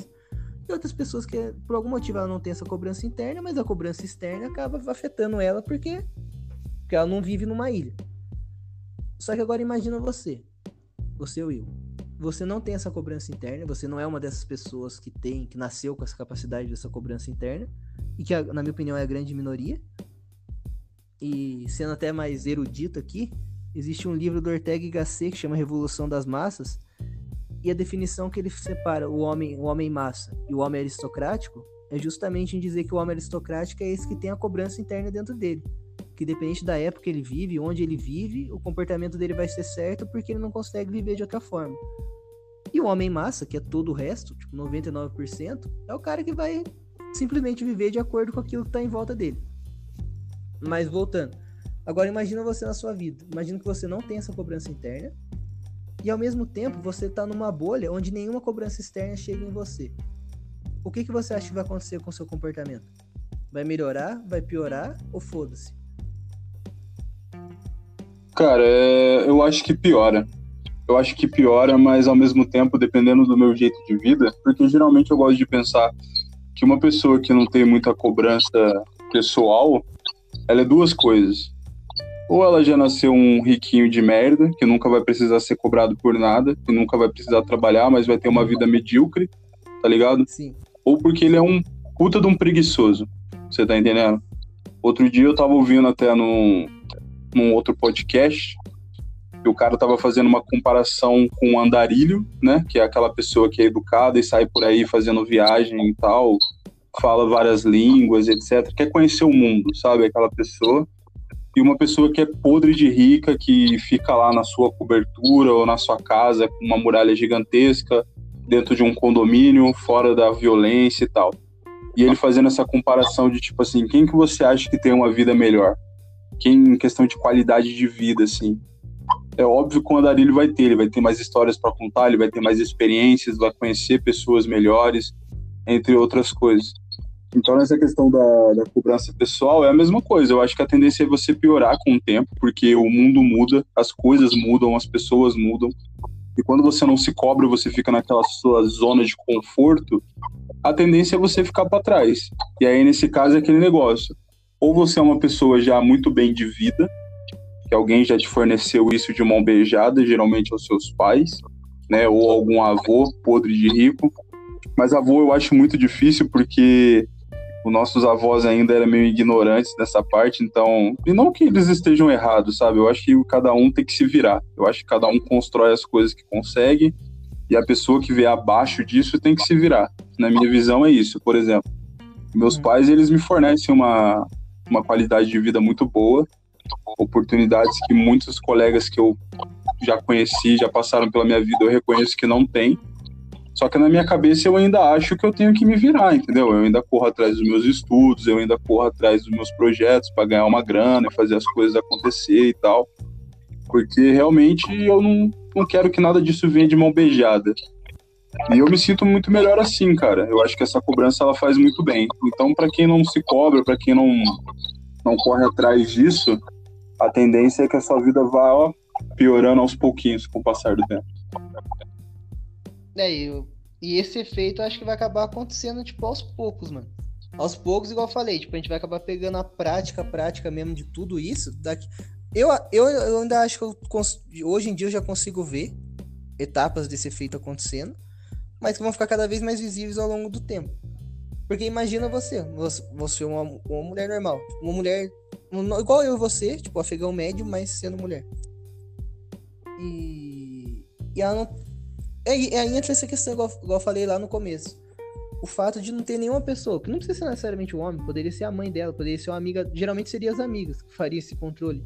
E outras pessoas que, por algum motivo, ela não tem essa cobrança interna, mas a cobrança externa acaba afetando ela porque, porque ela não vive numa ilha. Só que agora imagina você. Você ou eu. Você não tem essa cobrança interna, você não é uma dessas pessoas que tem, que nasceu com essa capacidade dessa cobrança interna, e que, na minha opinião, é a grande minoria. E sendo até mais erudito aqui, existe um livro do Ortega y Gasset que chama Revolução das Massas, e a definição que ele separa o homem, o homem massa e o homem aristocrático é justamente em dizer que o homem aristocrático é esse que tem a cobrança interna dentro dele que dependente da época que ele vive, onde ele vive, o comportamento dele vai ser certo porque ele não consegue viver de outra forma. E o homem massa, que é todo o resto, tipo 99%, é o cara que vai simplesmente viver de acordo com aquilo que está em volta dele. Mas voltando, agora imagina você na sua vida. Imagina que você não tem essa cobrança interna e ao mesmo tempo você está numa bolha onde nenhuma cobrança externa chega em você. O que, que você acha que vai acontecer com o seu comportamento? Vai melhorar? Vai piorar? Ou foda-se? Cara, é, eu acho que piora. Eu acho que piora, mas ao mesmo tempo, dependendo do meu jeito de vida, porque geralmente eu gosto de pensar que uma pessoa que não tem muita cobrança pessoal, ela é duas coisas. Ou ela já nasceu um riquinho de merda, que nunca vai precisar ser cobrado por nada, que nunca vai precisar trabalhar, mas vai ter uma vida medíocre, tá ligado? Sim. Ou porque ele é um puta de um preguiçoso, você tá entendendo? Outro dia eu tava ouvindo até num, num outro podcast, o cara tava fazendo uma comparação com o andarilho, né? Que é aquela pessoa que é educada e sai por aí fazendo viagem e tal, fala várias línguas, etc. Quer conhecer o mundo, sabe? Aquela pessoa. E uma pessoa que é podre de rica, que fica lá na sua cobertura ou na sua casa com uma muralha gigantesca, dentro de um condomínio, fora da violência e tal. E ele fazendo essa comparação de tipo assim, quem que você acha que tem uma vida melhor? Quem em questão de qualidade de vida, assim. É óbvio que o Andarilho vai ter, ele vai ter mais histórias para contar, ele vai ter mais experiências, vai conhecer pessoas melhores, entre outras coisas. Então, nessa questão da, da cobrança pessoal, é a mesma coisa. Eu acho que a tendência é você piorar com o tempo, porque o mundo muda, as coisas mudam, as pessoas mudam. E quando você não se cobra, você fica naquela sua zona de conforto, a tendência é você ficar para trás. E aí, nesse caso, é aquele negócio ou você é uma pessoa já muito bem de vida, que alguém já te forneceu isso de mão beijada, geralmente aos seus pais, né, ou algum avô podre de rico. Mas avô eu acho muito difícil porque os nossos avós ainda eram meio ignorantes nessa parte, então. E não que eles estejam errados, sabe? Eu acho que cada um tem que se virar. Eu acho que cada um constrói as coisas que consegue e a pessoa que vê abaixo disso tem que se virar. Na minha visão é isso. Por exemplo, meus uhum. pais eles me fornecem uma uma qualidade de vida muito boa, oportunidades que muitos colegas que eu já conheci, já passaram pela minha vida, eu reconheço que não tem. Só que na minha cabeça eu ainda acho que eu tenho que me virar, entendeu? Eu ainda corro atrás dos meus estudos, eu ainda corro atrás dos meus projetos para ganhar uma grana e fazer as coisas acontecer e tal. Porque realmente eu não, não quero que nada disso venha de mão beijada. E eu me sinto muito melhor assim, cara. Eu acho que essa cobrança ela faz muito bem. Então, para quem não se cobra, para quem não, não corre atrás disso, a tendência é que a sua vida vá ó, piorando aos pouquinhos com o passar do tempo. É, e, e esse efeito acho que vai acabar acontecendo, tipo, aos poucos, mano. Aos poucos, igual eu falei, tipo, a gente vai acabar pegando a prática, a prática mesmo de tudo isso. Daqui... Eu, eu, eu ainda acho que eu cons... hoje em dia eu já consigo ver etapas desse efeito acontecendo, mas que vão ficar cada vez mais visíveis ao longo do tempo. Porque imagina você, você é uma, uma mulher normal, uma mulher igual eu e você, tipo, afegão médio, mas sendo mulher. E, e ela não. E, aí entra essa questão, igual, igual eu falei lá no começo. O fato de não ter nenhuma pessoa, que não precisa ser necessariamente um homem, poderia ser a mãe dela, poderia ser uma amiga. Geralmente seria as amigas que faria esse controle.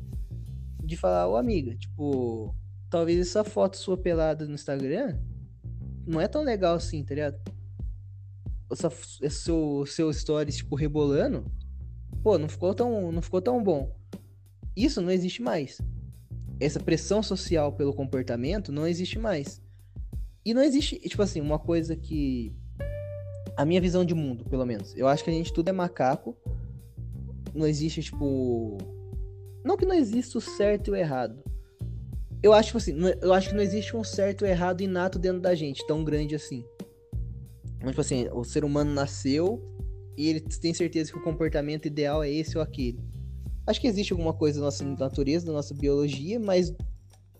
De falar, ô amiga, tipo, talvez essa foto sua pelada no Instagram não é tão legal assim, tá ligado? Essa, seu, seu stories, tipo, rebolando, pô, não ficou tão, não ficou tão bom. Isso não existe mais. Essa pressão social pelo comportamento não existe mais. E não existe, tipo assim, uma coisa que a minha visão de mundo, pelo menos. Eu acho que a gente tudo é macaco. Não existe, tipo. Não que não exista o certo e o errado. Eu acho, tipo assim, eu acho que não existe um certo errado inato dentro da gente, tão grande assim. Mas, tipo assim, o ser humano nasceu e ele tem certeza que o comportamento ideal é esse ou aquele. Acho que existe alguma coisa da nossa natureza, da nossa biologia, mas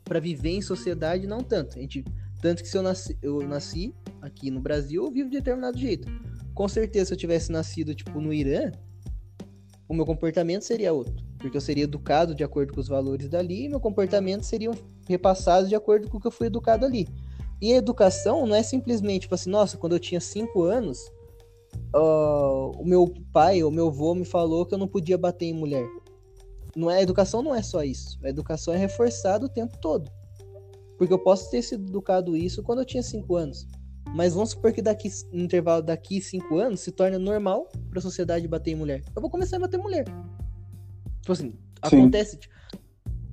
para viver em sociedade não tanto. A gente, tanto que se eu nasci, eu nasci aqui no Brasil, eu vivo de determinado jeito. Com certeza, se eu tivesse nascido tipo no Irã, o meu comportamento seria outro, porque eu seria educado de acordo com os valores dali, e meu comportamento seria repassado de acordo com o que eu fui educado ali. E a educação não é simplesmente tipo assim, nossa, quando eu tinha 5 anos, uh, o meu pai ou meu avô me falou que eu não podia bater em mulher. Não é, a educação não é só isso. A educação é reforçada o tempo todo. Porque eu posso ter sido educado isso quando eu tinha 5 anos. Mas vamos supor que daqui, no intervalo daqui 5 anos se torna normal para a sociedade bater em mulher. Eu vou começar a bater mulher. Tipo assim, Sim. acontece tipo,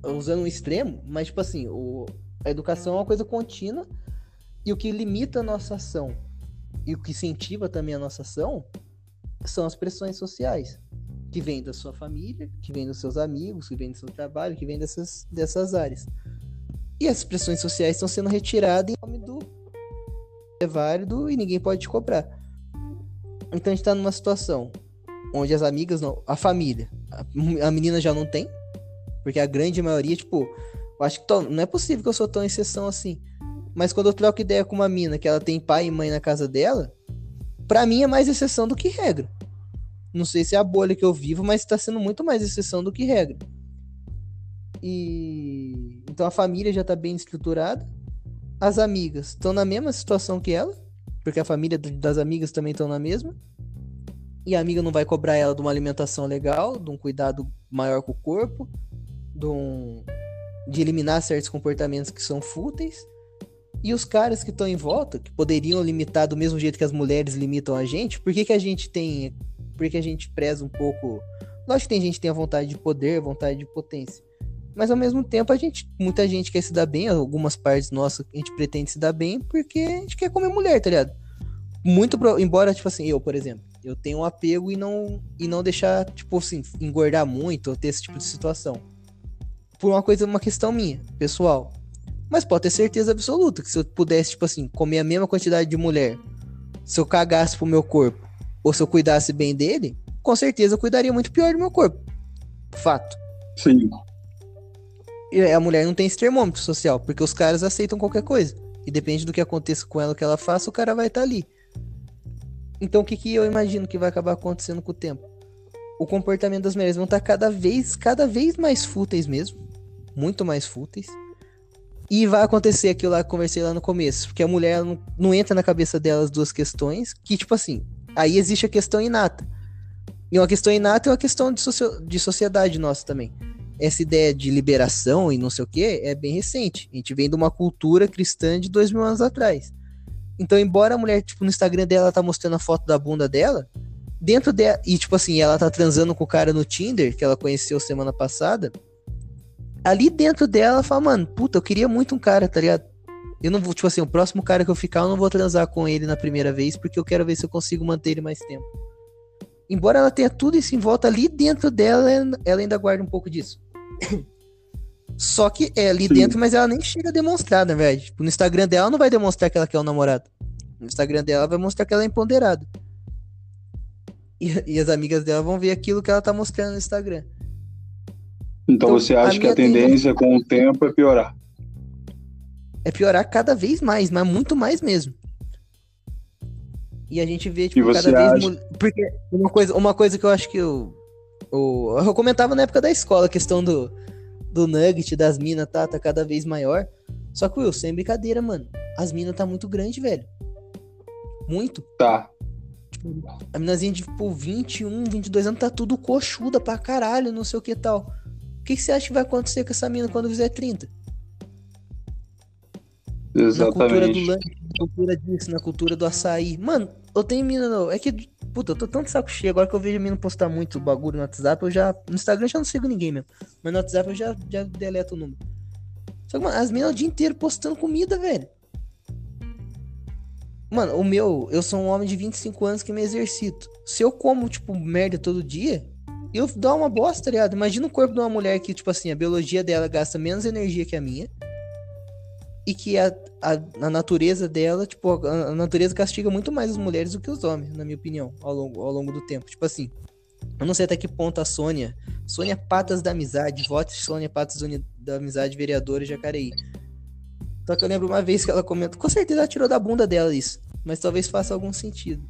usando um extremo, mas tipo assim, o, a educação é uma coisa contínua e o que limita a nossa ação e o que incentiva também a nossa ação são as pressões sociais, que vêm da sua família, que vêm dos seus amigos, que vêm do seu trabalho, que vêm dessas, dessas áreas. E essas pressões sociais estão sendo retiradas em nome do é válido e ninguém pode te cobrar. Então a gente tá numa situação onde as amigas não, a família, a, menina já não tem, porque a grande maioria, tipo, eu acho que tô, não é possível que eu sou tão exceção assim. Mas quando eu troco ideia com uma mina que ela tem pai e mãe na casa dela, pra mim é mais exceção do que regra. Não sei se é a bolha que eu vivo, mas tá sendo muito mais exceção do que regra. E então a família já tá bem estruturada. As amigas estão na mesma situação que ela, porque a família das amigas também estão na mesma. E a amiga não vai cobrar ela de uma alimentação legal, de um cuidado maior com o corpo, de, um... de eliminar certos comportamentos que são fúteis. E os caras que estão em volta, que poderiam limitar do mesmo jeito que as mulheres limitam a gente, por que, que a gente tem. Por que a gente preza um pouco. Lógico que tem gente que tem a vontade de poder, vontade de potência. Mas ao mesmo tempo, a gente, muita gente quer se dar bem, algumas partes nossas a gente pretende se dar bem porque a gente quer comer mulher, tá ligado? Muito, pro, embora, tipo assim, eu, por exemplo, eu tenho um apego e não, e não deixar, tipo assim, engordar muito ou ter esse tipo de situação. Por uma coisa, uma questão minha, pessoal. Mas pode ter certeza absoluta que se eu pudesse, tipo assim, comer a mesma quantidade de mulher, se eu cagasse pro meu corpo, ou se eu cuidasse bem dele, com certeza eu cuidaria muito pior do meu corpo. Fato. Sim. E a mulher não tem esse termômetro social, porque os caras aceitam qualquer coisa. E depende do que aconteça com ela, o que ela faça, o cara vai estar tá ali. Então o que, que eu imagino que vai acabar acontecendo com o tempo? O comportamento das mulheres vão estar tá cada vez, cada vez mais fúteis mesmo. Muito mais fúteis. E vai acontecer aquilo lá que eu conversei lá no começo. Porque a mulher não, não entra na cabeça dela as duas questões. Que, tipo assim, aí existe a questão inata. E uma questão inata e uma questão de, socio... de sociedade nossa também. Essa ideia de liberação e não sei o que é bem recente. A gente vem de uma cultura cristã de dois mil anos atrás. Então, embora a mulher, tipo, no Instagram dela tá mostrando a foto da bunda dela, dentro dela. E, tipo assim, ela tá transando com o cara no Tinder, que ela conheceu semana passada. Ali dentro dela, ela fala, mano, puta, eu queria muito um cara, tá ligado? Eu não vou, tipo assim, o próximo cara que eu ficar, eu não vou transar com ele na primeira vez, porque eu quero ver se eu consigo manter ele mais tempo. Embora ela tenha tudo isso em volta, ali dentro dela, ela ainda guarda um pouco disso. Só que é ali Sim. dentro, mas ela nem chega a demonstrar, na verdade. Tipo, no Instagram dela, ela não vai demonstrar que ela quer um namorado. No Instagram dela, ela vai mostrar que ela é empoderada. E, *laughs* e, as amigas dela vão ver aquilo que ela tá mostrando no Instagram. Então, então você acha a que a tendência com o tempo é piorar? É piorar cada vez mais, mas muito mais mesmo. E a gente vê, tipo, cada acha... vez. Porque uma coisa, uma coisa que eu acho que eu. Eu, eu comentava na época da escola, a questão do, do nugget, das minas, tá, tá cada vez maior. Só que, Will, sem brincadeira, mano. As minas tá muito grande, velho. Muito. Tá. Tipo, a minazinha de, tipo, 21, 22 anos tá tudo coxuda pra caralho, não sei o que tal. O que, que você acha que vai acontecer com essa mina quando fizer 30? Exatamente. Na cultura do lanche, na cultura disso, na cultura do açaí. Mano, eu tenho mina. Não. É que, puta, eu tô de saco cheio. Agora que eu vejo a mina postar muito bagulho no WhatsApp, eu já. No Instagram eu já não sigo ninguém mesmo. Mas no WhatsApp eu já, já deleto o número. Só que, mano, as minas o dia inteiro postando comida, velho. Mano, o meu, eu sou um homem de 25 anos que me exercito. Se eu como, tipo, merda todo dia, eu dou uma bosta, tá ligado? Imagina o corpo de uma mulher que, tipo assim, a biologia dela gasta menos energia que a minha. E que a, a, a natureza dela, tipo, a, a, natureza castiga muito mais as mulheres do que os homens, na minha opinião, ao longo, ao longo do tempo. Tipo assim, eu não sei até que ponto a Sônia, Sônia Patas da Amizade, vote Sônia Patas da Amizade, vereadora Jacareí só que eu lembro uma vez que ela comentou, com certeza ela tirou da bunda dela isso, mas talvez faça algum sentido.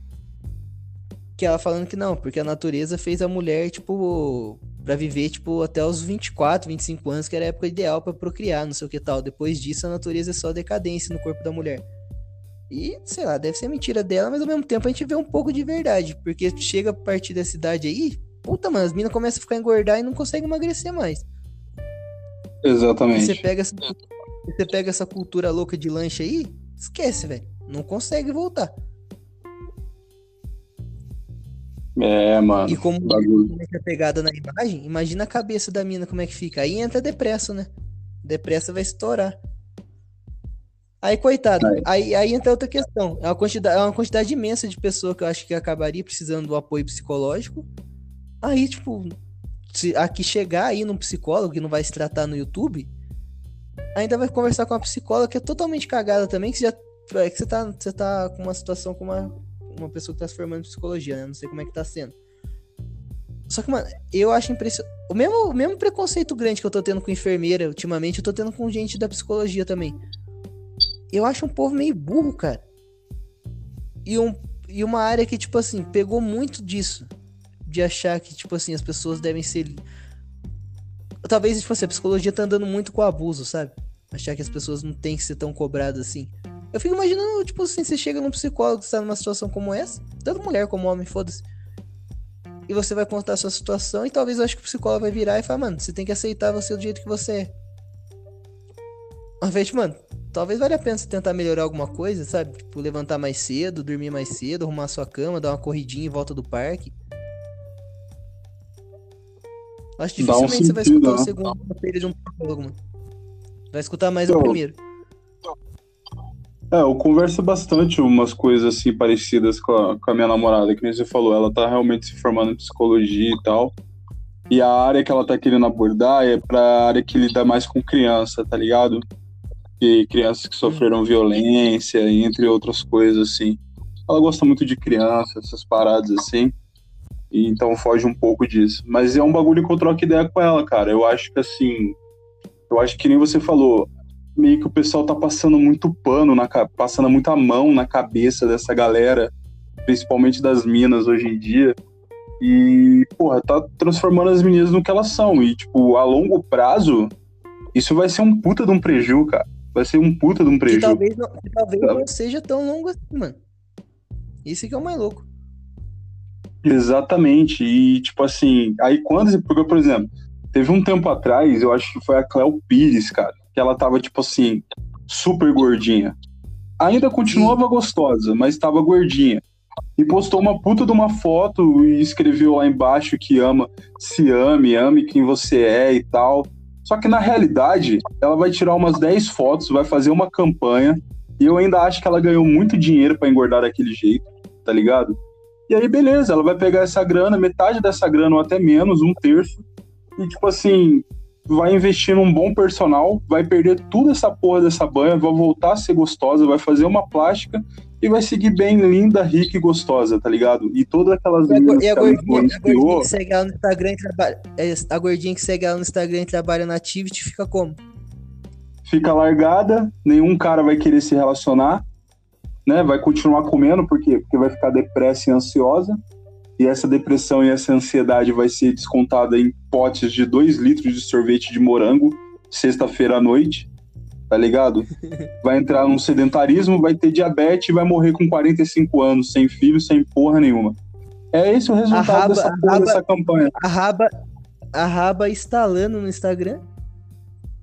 Que ela falando que não, porque a natureza fez a mulher, tipo, para viver, tipo, até os 24, 25 anos, que era a época ideal para procriar, não sei o que tal. Depois disso, a natureza é só decadência no corpo da mulher. E, sei lá, deve ser mentira dela, mas ao mesmo tempo a gente vê um pouco de verdade, porque chega a partir dessa idade aí, puta, mano, as minas começam a ficar engordar e não conseguem emagrecer mais. Exatamente. E você pega essa você pega essa cultura louca de lanche aí, esquece, velho. Não consegue voltar. É, mano. E como bagulho. é pegada na imagem, imagina a cabeça da mina como é que fica. Aí entra depresso, né? Depressa vai estourar. Aí, coitado, aí, aí entra outra questão. É uma, quantidade, é uma quantidade imensa de pessoas que eu acho que acabaria precisando do apoio psicológico. Aí, tipo, se aqui chegar aí num psicólogo que não vai se tratar no YouTube, ainda vai conversar com uma psicóloga que é totalmente cagada também, que, já, é, que você, tá, você tá com uma situação com uma, uma pessoa que tá se formando em psicologia, né? Não sei como é que tá sendo. Só que, mano, eu acho impressionante. O mesmo, o mesmo preconceito grande que eu tô tendo com enfermeira ultimamente, eu tô tendo com gente da psicologia também. Eu acho um povo meio burro, cara. E, um, e uma área que, tipo assim, pegou muito disso. De achar que, tipo assim, as pessoas devem ser. Talvez, tipo assim, a psicologia tá andando muito com abuso, sabe? Achar que as pessoas não têm que ser tão cobradas assim. Eu fico imaginando, tipo assim, você chega num psicólogo que está numa situação como essa, tanto mulher como homem, foda-se. E você vai contar a sua situação e talvez eu acho que o psicólogo vai virar e falar, mano, você tem que aceitar você do jeito que você é. Invés de, mano, talvez valha a pena você tentar melhorar alguma coisa, sabe? Tipo, levantar mais cedo, dormir mais cedo, arrumar sua cama, dar uma corridinha em volta do parque. Acho que dificilmente um você vai escutar né? o segundo de um psicólogo, mano. Vai escutar mais então, o primeiro. É, eu converso bastante umas coisas assim parecidas com a, com a minha namorada, que nem você falou, ela tá realmente se formando em psicologia e tal. E a área que ela tá querendo abordar é pra área que lida mais com criança, tá ligado? E crianças que sofreram hum. violência, entre outras coisas, assim. Ela gosta muito de criança, essas paradas assim. E então foge um pouco disso. Mas é um bagulho que eu troco ideia com ela, cara. Eu acho que assim, eu acho que nem você falou, meio que o pessoal tá passando muito pano, na, passando muita mão na cabeça dessa galera, principalmente das minas hoje em dia. E, porra, tá transformando as meninas no que elas são. E, tipo, a longo prazo, isso vai ser um puta de um preju, cara. Vai ser um puta de um preju. Talvez não, talvez não seja tão longo assim, mano. Isso que é o mais louco. Exatamente. E, tipo assim, aí quando. Porque, por exemplo, teve um tempo atrás, eu acho que foi a Cleo Pires, cara, que ela tava, tipo assim, super gordinha. Ainda continuava gostosa, mas tava gordinha. E postou uma puta de uma foto e escreveu lá embaixo que ama, se ame, ame quem você é e tal. Só que na realidade, ela vai tirar umas 10 fotos, vai fazer uma campanha, e eu ainda acho que ela ganhou muito dinheiro para engordar daquele jeito, tá ligado? E aí, beleza, ela vai pegar essa grana, metade dessa grana ou até menos, um terço, e tipo assim, vai investir num bom personal, vai perder toda essa porra dessa banha, vai voltar a ser gostosa, vai fazer uma plástica e vai seguir bem linda, rica e gostosa, tá ligado? E todas aquelas meninas e a, gordinha, a gordinha que segue ela no Instagram e trabalha, é, a gordinha que segue ela no Instagram e trabalha na Activity fica como? Fica largada, nenhum cara vai querer se relacionar, né? Vai continuar comendo, por quê? Porque vai ficar depressa e ansiosa. E essa depressão e essa ansiedade vai ser descontada em potes de 2 litros de sorvete de morango, sexta-feira à noite, tá ligado? *laughs* Vai entrar num sedentarismo, vai ter diabetes e vai morrer com 45 anos, sem filho, sem porra nenhuma. É esse o resultado raba, dessa porra raba, dessa campanha. A raba, a raba instalando no Instagram?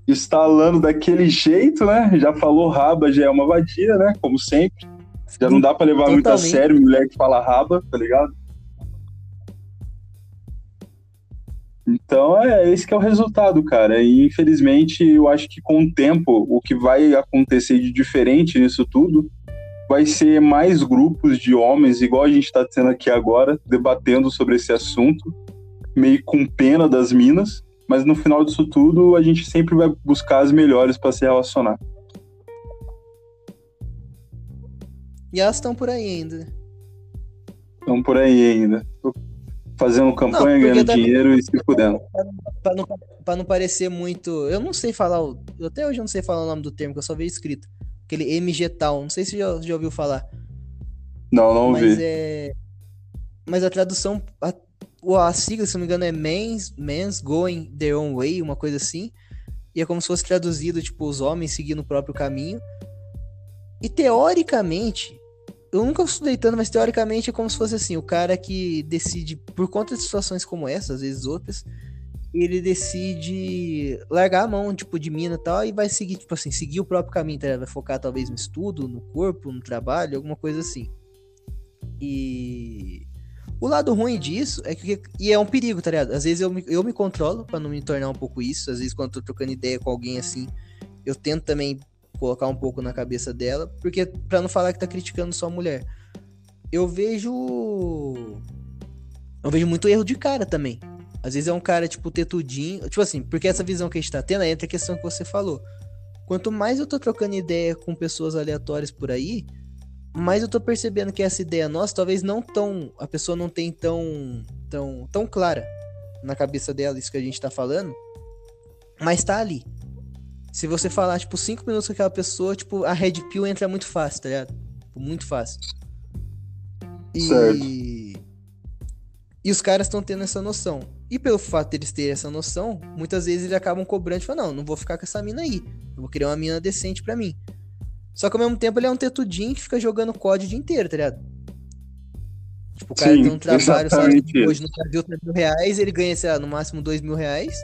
Instalando daquele jeito, né? Já falou raba, já é uma vadia, né? Como sempre. Já não dá para levar Totalmente. muito a sério mulher que fala raba, tá ligado? Então é esse que é o resultado, cara. E infelizmente eu acho que com o tempo o que vai acontecer de diferente nisso tudo vai ser mais grupos de homens, igual a gente está tendo aqui agora, debatendo sobre esse assunto, meio com pena das minas, mas no final disso tudo a gente sempre vai buscar as melhores para se relacionar. E elas estão por aí ainda. Estão por aí ainda fazendo campanha, não, ganhando dinheiro e se fudendo. Pra não, pra não parecer muito. Eu não sei falar. Até hoje eu não sei falar o nome do termo, que eu só vejo escrito. Aquele MG Tal. Não sei se já, já ouviu falar. Não, não mas vi. É... Mas a tradução. A, a sigla, se não me engano, é Men's, men's Going Their Own Way, uma coisa assim. E é como se fosse traduzido, tipo, os homens seguindo o próprio caminho. E teoricamente, eu nunca estudei tanto, mas teoricamente é como se fosse assim: o cara que decide, por conta de situações como essa, às vezes outras, ele decide largar a mão, tipo, de mina e tal, e vai seguir, tipo assim, seguir o próprio caminho, tá? Vai focar talvez no estudo, no corpo, no trabalho, alguma coisa assim. E. O lado ruim disso é que. E é um perigo, tá ligado? Às vezes eu me, eu me controlo para não me tornar um pouco isso. Às vezes, quando eu tô trocando ideia com alguém assim, eu tento também colocar um pouco na cabeça dela, porque para não falar que tá criticando só a mulher. Eu vejo eu vejo muito erro de cara também. Às vezes é um cara tipo tetudinho, tipo assim, porque essa visão que a gente tá tendo entra a questão que você falou. Quanto mais eu tô trocando ideia com pessoas aleatórias por aí, mais eu tô percebendo que essa ideia nossa talvez não tão a pessoa não tem tão tão tão clara na cabeça dela isso que a gente tá falando, mas tá ali. Se você falar, tipo, cinco minutos com aquela pessoa, tipo, a Red Pill entra muito fácil, tá ligado? Tipo, muito fácil. E... Certo. E os caras estão tendo essa noção. E pelo fato deles de terem essa noção, muitas vezes eles acabam cobrando e falam, não, não vou ficar com essa mina aí. Eu vou criar uma mina decente para mim. Só que ao mesmo tempo ele é um tetudinho que fica jogando código o dia inteiro, tá ligado? Tipo, o cara Sim, tem um trabalho, sabe, hoje no Brasil 3 mil reais, ele ganha, sei lá, no máximo 2 mil reais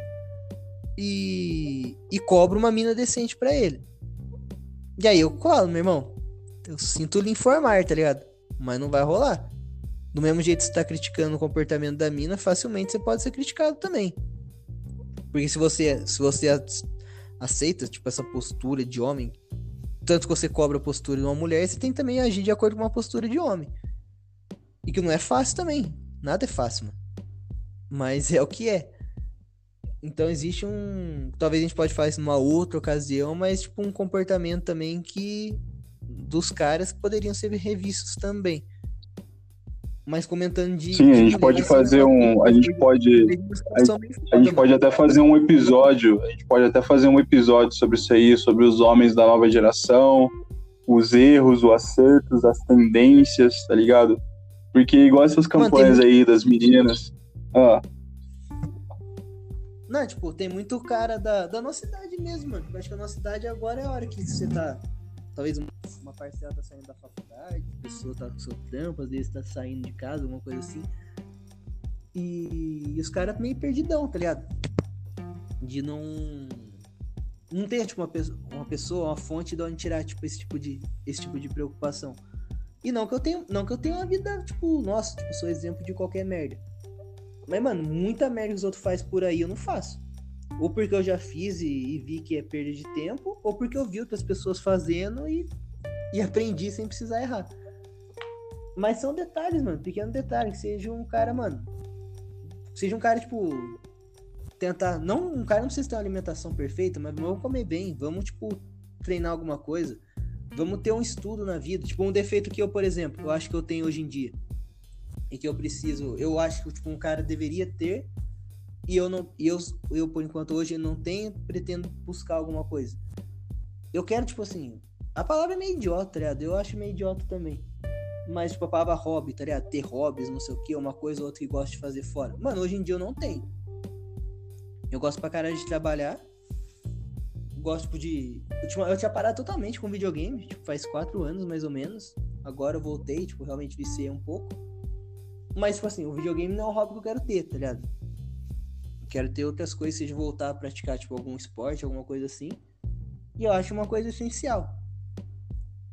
e, e cobro uma mina decente para ele. E aí eu colo, meu irmão. Eu sinto lhe informar, tá ligado? Mas não vai rolar. Do mesmo jeito que você tá criticando o comportamento da mina, facilmente você pode ser criticado também. Porque se você, se você aceita, tipo, essa postura de homem, tanto que você cobra a postura de uma mulher, você tem que também agir de acordo com uma postura de homem. E que não é fácil também. Nada é fácil, mano. Mas é o que é. Então existe um. Talvez a gente pode fazer isso numa outra ocasião, mas tipo um comportamento também que. dos caras que poderiam ser revistos também. Mas comentando de. Sim, a gente pode fazer um. A gente pode. A gente, a gente pode até fazer um episódio. A gente pode até fazer um episódio sobre isso aí, sobre os homens da nova geração, os erros, os acertos, as tendências, tá ligado? Porque igual essas campanhas aí das meninas. Ah. Não, tipo, tem muito cara da, da nossa idade mesmo, mano. Acho que a nossa idade agora é a hora que você tá. Talvez uma, uma parcela tá saindo da faculdade, a pessoa tá com seu trampo, às vezes tá saindo de casa, alguma coisa assim. E, e os caras meio perdidão, tá ligado? De não. Não ter, tipo, uma, pessoa, uma pessoa, uma fonte de onde tirar, tipo, esse tipo de, esse tipo de preocupação. E não que eu tenho, não que eu tenha uma vida, tipo, nossa, tipo, sou exemplo de qualquer merda. Mas, mano, muita merda que os outros fazem por aí eu não faço. Ou porque eu já fiz e, e, vi que é perda de tempo, ou porque eu vi outras pessoas fazendo e, e *laughs* aprendi sem precisar errar. Mas são detalhes, mano, pequenos detalhes. Seja um cara, mano. Seja um cara, tipo. Tentar. Não, um cara não precisa ter uma alimentação perfeita, mas vamos comer bem. Vamos, tipo, treinar alguma coisa. Vamos ter um estudo na vida. Tipo, um defeito que eu, por exemplo, eu acho que eu tenho hoje em dia e que eu preciso, eu acho que tipo, um cara deveria ter e eu não, eu, eu por enquanto hoje não tenho, pretendo buscar alguma coisa. Eu quero tipo assim, a palavra é meio idiota, tá ligado? Eu acho meio idiota também. Mas tipo a palavra hobby, tá ligado? Ter hobbies, não sei o que, uma coisa ou outra que gosto de fazer fora. Mano, hoje em dia eu não tenho. Eu gosto pra caralho de trabalhar. Gosto tipo, de. Eu tinha, eu tinha parado totalmente com videogame, tipo, faz quatro anos mais ou menos. Agora eu voltei, tipo, realmente viciei um pouco. Mas, tipo assim, o videogame não é um hobby que eu quero ter, tá ligado? Quero ter outras coisas, seja voltar a praticar, tipo, algum esporte, alguma coisa assim. E eu acho uma coisa essencial.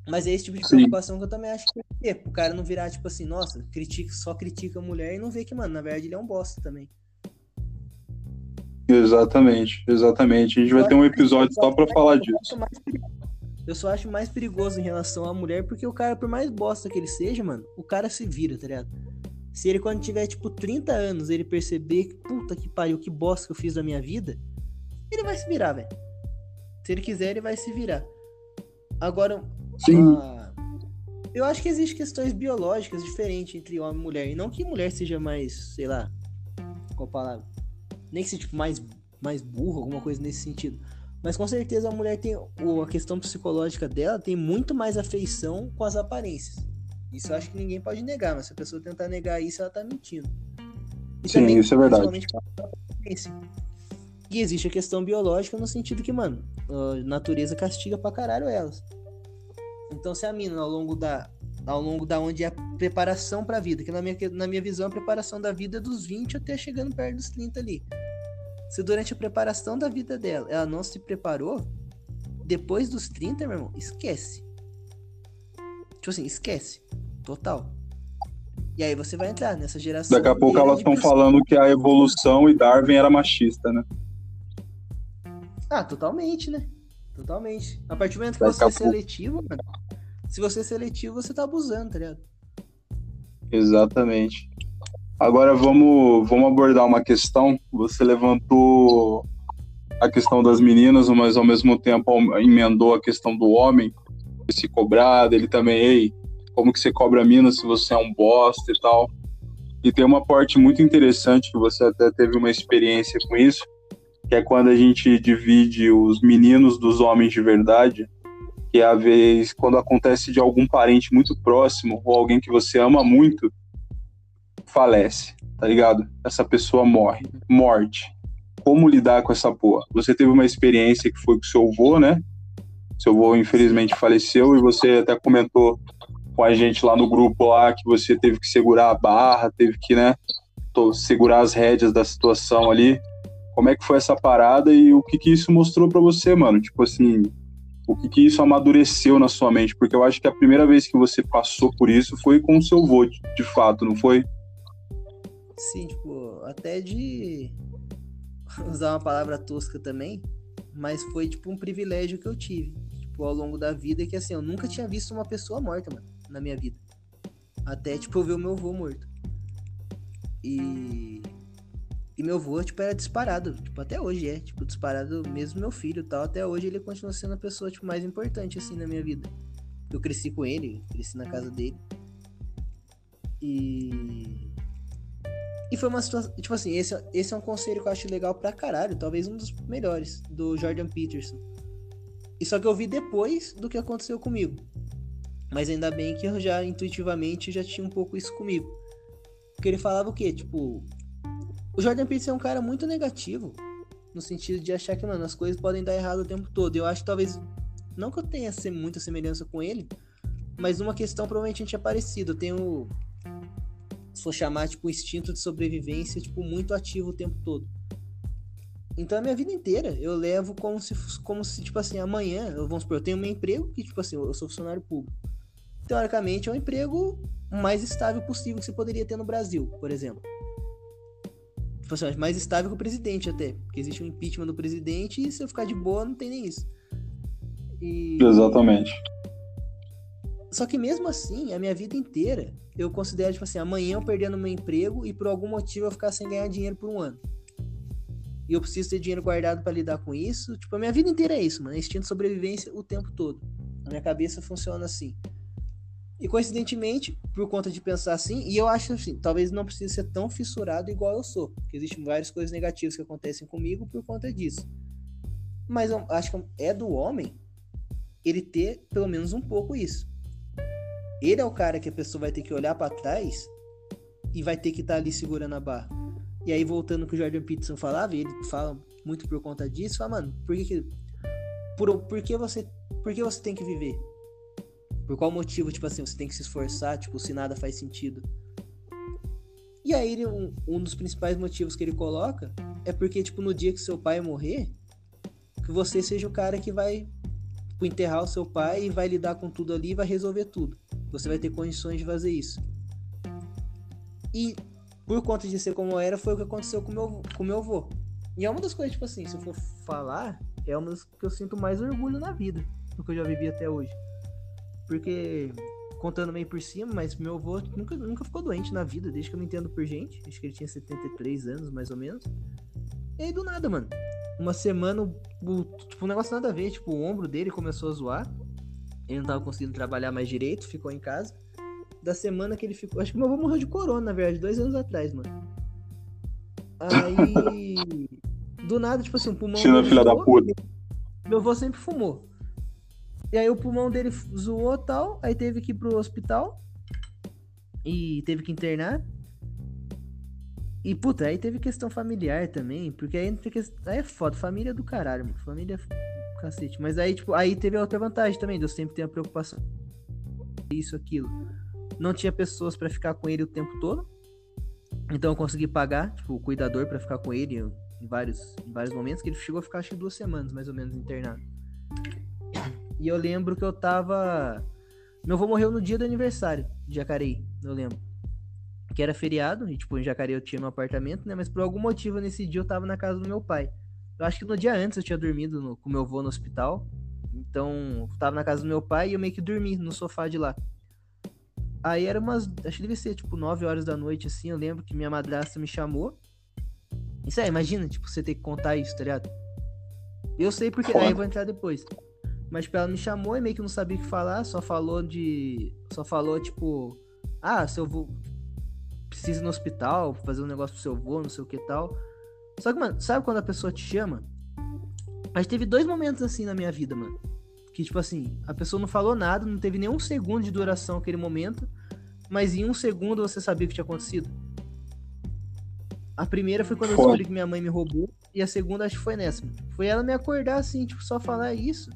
Mas é esse tipo de preocupação Sim. que eu também acho que é ter. O cara não virar, tipo assim, nossa, critica, só critica a mulher e não vê que, mano, na verdade ele é um bosta também. Exatamente, exatamente. A gente eu vai ter um episódio só pra falar disso. Eu só acho mais perigoso em relação à mulher, porque o cara, por mais bosta que ele seja, mano, o cara se vira, tá ligado? Se ele, quando tiver, tipo, 30 anos, ele perceber que, puta que pariu, que bosta que eu fiz da minha vida, ele vai se virar, velho. Se ele quiser, ele vai se virar. Agora, uh, eu acho que existem questões biológicas diferentes entre homem e mulher. E não que mulher seja mais, sei lá, qual palavra? Nem que seja, tipo, mais, mais burro, alguma coisa nesse sentido. Mas com certeza a mulher tem. A questão psicológica dela tem muito mais afeição com as aparências. Isso eu acho que ninguém pode negar, mas se a pessoa tentar negar isso, ela tá mentindo. E Sim, também, isso é verdade. E existe a questão biológica no sentido que, mano, a natureza castiga pra caralho elas. Então, se a mina, ao longo da, ao longo da onde é a preparação pra vida, que na minha, na minha visão a preparação da vida é dos 20 até chegando perto dos 30 ali. Se durante a preparação da vida dela ela não se preparou, depois dos 30, meu irmão, esquece. Tipo assim, esquece. Total. E aí você vai entrar nessa geração. Daqui a pouco elas estão falando que a evolução e Darwin era machista, né? Ah, totalmente, né? Totalmente. A partir do momento que Daqui você é seletivo, mano, se você é seletivo, você tá abusando, tá ligado? Exatamente. Agora vamos, vamos abordar uma questão. Você levantou a questão das meninas, mas ao mesmo tempo emendou a questão do homem se cobrar, ele também, ei, como que você cobra a mina se você é um bosta e tal. E tem uma parte muito interessante que você até teve uma experiência com isso, que é quando a gente divide os meninos dos homens de verdade, que é a vez quando acontece de algum parente muito próximo ou alguém que você ama muito falece, tá ligado? Essa pessoa morre, morte. Como lidar com essa porra? Você teve uma experiência que foi com seu avô, né? Seu avô infelizmente faleceu e você até comentou com a gente lá no grupo lá que você teve que segurar a barra, teve que, né, segurar as rédeas da situação ali. Como é que foi essa parada e o que que isso mostrou para você, mano? Tipo assim, o que que isso amadureceu na sua mente? Porque eu acho que a primeira vez que você passou por isso foi com o seu avô, de fato, não foi? Sim, tipo, até de *laughs* usar uma palavra tosca também, mas foi tipo um privilégio que eu tive, tipo, ao longo da vida que assim, eu nunca tinha visto uma pessoa morta, mano na minha vida. Até, tipo, eu ver o meu avô morto. E. E meu avô, tipo, era disparado. Tipo, até hoje é. Tipo, disparado mesmo meu filho tal. Até hoje ele continua sendo a pessoa, tipo, mais importante, assim, na minha vida. Eu cresci com ele, cresci na casa dele. E. E foi uma situação. Tipo assim, esse, esse é um conselho que eu acho legal pra caralho. Talvez um dos melhores, do Jordan Peterson. E só que eu vi depois do que aconteceu comigo. Mas ainda bem que eu já intuitivamente já tinha um pouco isso comigo. Porque ele falava o quê? Tipo, o Jordan Peterson é um cara muito negativo. No sentido de achar que, mano, as coisas podem dar errado o tempo todo. Eu acho que talvez. Não que eu tenha muita semelhança com ele, mas uma questão provavelmente a gente é parecido. Eu tenho. se for chamar, tipo, instinto de sobrevivência, tipo, muito ativo o tempo todo. Então a minha vida inteira eu levo como se, como se tipo assim, amanhã, eu, vamos supor, eu tenho um emprego que, tipo assim, eu sou funcionário público. Teoricamente é um emprego mais estável possível que você poderia ter no Brasil, por exemplo. Tipo assim, mais estável que o presidente até. Porque existe um impeachment do presidente e se eu ficar de boa, não tem nem isso. E... Exatamente. Só que mesmo assim, a minha vida inteira, eu considero, tipo assim, amanhã eu perdendo meu emprego e por algum motivo eu ficar sem ganhar dinheiro por um ano. E eu preciso ter dinheiro guardado para lidar com isso. Tipo, a minha vida inteira é isso, mano. É instinto de sobrevivência o tempo todo. A minha cabeça funciona assim. E coincidentemente, por conta de pensar assim, e eu acho assim, talvez não precise ser tão fissurado igual eu sou. Porque existem várias coisas negativas que acontecem comigo por conta disso. Mas eu acho que é do homem ele ter pelo menos um pouco isso. Ele é o cara que a pessoa vai ter que olhar para trás e vai ter que estar tá ali segurando a barra. E aí, voltando que o Jordan Peterson falava, ele fala muito por conta disso, fala, mano, por que, que por, por que você por que você tem que viver? Por qual motivo, tipo assim, você tem que se esforçar, tipo, se nada faz sentido? E aí, ele, um, um dos principais motivos que ele coloca é porque, tipo, no dia que seu pai morrer, que você seja o cara que vai tipo, enterrar o seu pai e vai lidar com tudo ali e vai resolver tudo. Você vai ter condições de fazer isso. E por conta de ser como era, foi o que aconteceu com meu, com meu avô. E é uma das coisas, tipo assim, se eu for falar, é uma das que eu sinto mais orgulho na vida, do que eu já vivi até hoje. Porque, contando meio por cima, mas meu avô nunca, nunca ficou doente na vida, desde que eu me entendo por gente. Acho que ele tinha 73 anos, mais ou menos. E aí, do nada, mano. Uma semana, o, tipo, um negócio nada a ver. Tipo, o ombro dele começou a zoar. Ele não tava conseguindo trabalhar mais direito, ficou em casa. Da semana que ele ficou. Acho que meu avô morreu de corona, na verdade, dois anos atrás, mano. Aí. do nada, tipo assim, o pulmão. China, filha da puta. Meu avô sempre fumou. E aí o pulmão dele zoou tal. Aí teve que ir pro hospital. E teve que internar. E, puta, aí teve questão familiar também, porque aí, aí é foda, família é do caralho, mano. Família é cacete. Mas aí, tipo, aí teve outra vantagem também, eu sempre tenho a preocupação. Isso, aquilo. Não tinha pessoas para ficar com ele o tempo todo. Então eu consegui pagar, tipo, o cuidador para ficar com ele em vários, em vários momentos, que ele chegou a ficar acho que duas semanas, mais ou menos, internado. E eu lembro que eu tava. Meu avô morreu no dia do aniversário de Jacareí, eu lembro que era feriado, e tipo, em Jacareí eu tinha meu apartamento, né? Mas por algum motivo nesse dia eu tava na casa do meu pai. Eu acho que no dia antes eu tinha dormido no, com meu avô no hospital. Então, eu tava na casa do meu pai e eu meio que dormi no sofá de lá. Aí era umas. Acho que devia ser tipo 9 horas da noite, assim. Eu lembro que minha madrasta me chamou. Isso aí, imagina, tipo, você ter que contar isso, tá ligado? Eu sei porque. Foda. Aí eu vou entrar depois. Mas, tipo, ela me chamou e meio que não sabia o que falar, só falou de. Só falou, tipo. Ah, se eu vou precisa ir no hospital, fazer um negócio pro seu avô, não sei o que tal. Só que, mano, sabe quando a pessoa te chama? Mas teve dois momentos assim na minha vida, mano. Que, tipo assim, a pessoa não falou nada, não teve nenhum segundo de duração aquele momento, mas em um segundo você sabia o que tinha acontecido. A primeira foi quando eu descobri que minha mãe me roubou, e a segunda acho que foi nessa. Mano. Foi ela me acordar assim, tipo, só falar isso.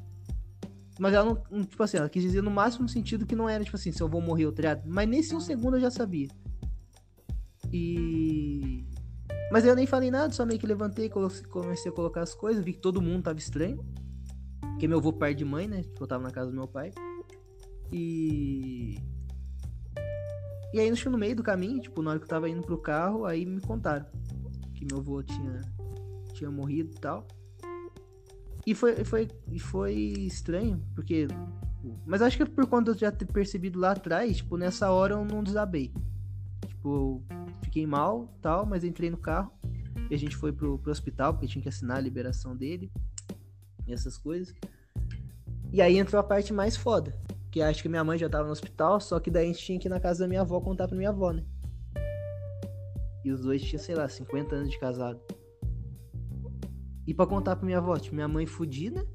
Mas ela não, tipo assim, ela quis dizer no máximo sentido que não era, tipo assim, se eu vou morrer ou triado. Mas nesse um segundo eu já sabia. E. Mas eu nem falei nada, só meio que levantei, comecei a colocar as coisas, vi que todo mundo tava estranho. Porque meu avô pai de mãe, né? Tipo, eu tava na casa do meu pai. E. E aí, no meio do caminho, tipo, na hora que eu tava indo pro carro, aí me contaram que meu avô tinha, tinha morrido e tal. E foi, foi, foi estranho, porque. Mas acho que por conta de já ter percebido lá atrás, tipo, nessa hora eu não desabei. Tipo, fiquei mal tal, mas entrei no carro e a gente foi pro, pro hospital, porque tinha que assinar a liberação dele e essas coisas. E aí entrou a parte mais foda, que acho que minha mãe já tava no hospital, só que daí a gente tinha que ir na casa da minha avó contar pra minha avó, né? E os dois tinham, sei lá, 50 anos de casado. E pra contar pra minha avó, tipo, minha mãe fudida,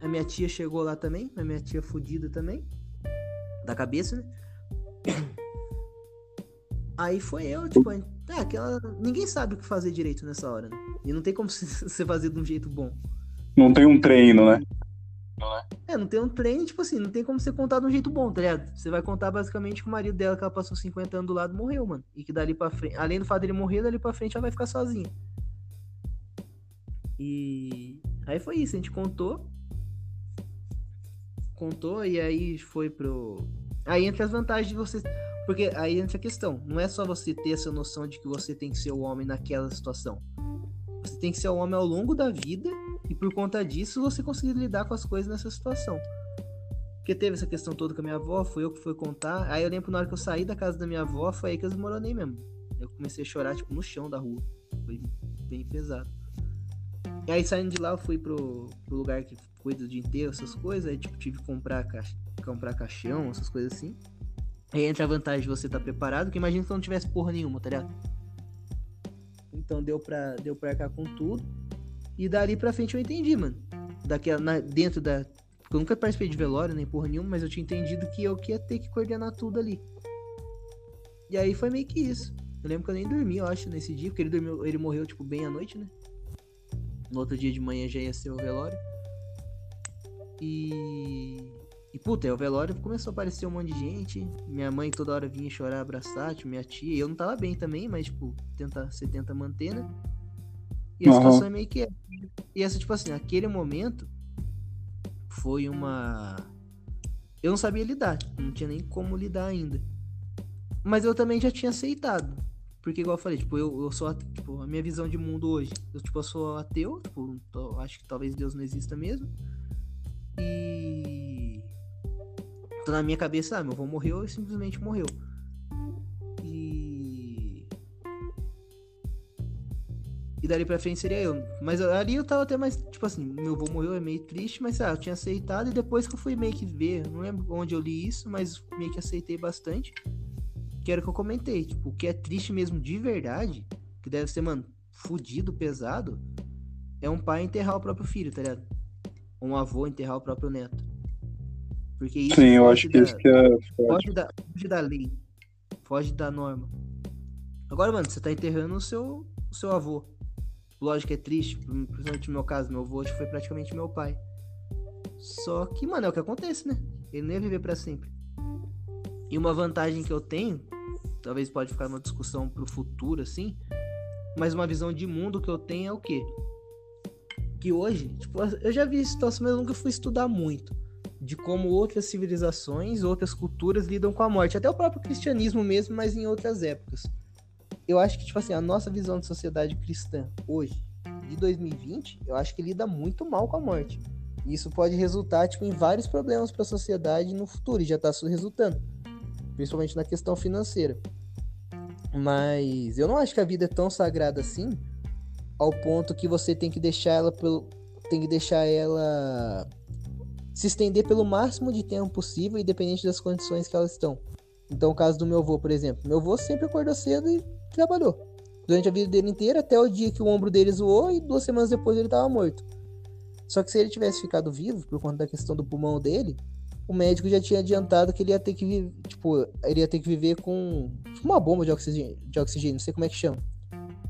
a minha tia chegou lá também, a minha tia fudida também, da cabeça, né? *coughs* Aí foi eu, tipo, é, aquela. Ninguém sabe o que fazer direito nessa hora, né? E não tem como *laughs* você fazer de um jeito bom. Não tem um treino, né? né? É, não tem um treino, tipo assim, não tem como você contar de um jeito bom, tá ligado? Você vai contar basicamente que o marido dela, que ela passou 50 anos do lado, morreu, mano. E que dali pra frente, além do fato dele morrer, dali pra frente ela vai ficar sozinha. E aí foi isso, a gente contou. Contou e aí foi pro. Aí entra as vantagens de você. Porque aí entra a questão. Não é só você ter essa noção de que você tem que ser o homem naquela situação. Você tem que ser o homem ao longo da vida e por conta disso você conseguir lidar com as coisas nessa situação. Porque teve essa questão toda com a minha avó, foi eu que fui contar. Aí eu lembro na hora que eu saí da casa da minha avó, foi aí que eu desmoronei mesmo. Eu comecei a chorar, tipo, no chão da rua. Foi bem pesado. E aí saindo de lá, eu fui pro, pro lugar que cuida de enterro, essas coisas. Aí, tipo, tive que comprar, ca... comprar caixão, essas coisas assim. Aí entra a vantagem de você estar tá preparado, que imagina se não tivesse porra nenhuma, tá ligado? Então deu pra, deu pra cá com tudo. E dali pra frente eu entendi, mano. Daquela, na, dentro da. Porque eu nunca participei de velório, nem porra nenhuma, mas eu tinha entendido que eu que ia ter que coordenar tudo ali. E aí foi meio que isso. Eu lembro que eu nem dormi, eu acho, nesse dia, porque ele dormiu, ele morreu, tipo, bem à noite, né? No outro dia de manhã já ia ser o velório. E. E puta, o velório começou a aparecer um monte de gente. Minha mãe toda hora vinha chorar, abraçar, tipo, minha tia. Eu não tava bem também, mas, tipo, tenta, você tenta manter, né? E a uhum. situação é meio que. É. E essa, tipo assim, aquele momento foi uma. Eu não sabia lidar, não tinha nem como lidar ainda. Mas eu também já tinha aceitado. Porque, igual eu falei, tipo, eu, eu sou, tipo, a minha visão de mundo hoje, eu, tipo, eu sou ateu, tipo, tô, acho que talvez Deus não exista mesmo. E. Na minha cabeça, ah, meu avô morreu e simplesmente morreu. E. E dali pra frente seria eu. Mas ali eu tava até mais, tipo assim, meu avô morreu, é meio triste, mas ah, eu tinha aceitado e depois que eu fui meio que ver, não lembro onde eu li isso, mas meio que aceitei bastante que era o que eu comentei. Tipo, o que é triste mesmo de verdade, que deve ser, mano, fudido, pesado, é um pai enterrar o próprio filho, tá ligado? Um avô enterrar o próprio neto. Porque isso Sim, eu acho que da, isso que é foge da, foge da lei. Foge da norma. Agora, mano, você tá enterrando o seu, o seu avô. Lógico que é triste, principalmente no meu caso, meu avô foi praticamente meu pai. Só que, mano, é o que acontece, né? Ele nem ia viver para sempre. E uma vantagem que eu tenho, talvez pode ficar uma discussão pro futuro assim, mas uma visão de mundo que eu tenho é o quê? Que hoje, tipo, eu já vi situação, mas eu nunca fui estudar muito de como outras civilizações, outras culturas lidam com a morte, até o próprio cristianismo mesmo, mas em outras épocas. Eu acho que tipo assim, a nossa visão de sociedade cristã hoje, de 2020, eu acho que lida muito mal com a morte. E isso pode resultar tipo, em vários problemas para a sociedade no futuro, e já está resultando principalmente na questão financeira. Mas eu não acho que a vida é tão sagrada assim, ao ponto que você tem que deixar ela pelo tem que deixar ela se estender pelo máximo de tempo possível, independente das condições que elas estão. Então, o caso do meu avô, por exemplo. Meu avô sempre acordou cedo e trabalhou. Durante a vida dele inteira, até o dia que o ombro dele zoou e duas semanas depois ele estava morto. Só que se ele tivesse ficado vivo, por conta da questão do pulmão dele, o médico já tinha adiantado que ele ia ter que viver, tipo, ele ia ter que viver com tipo, uma bomba de oxigênio, de oxigênio, não sei como é que chama.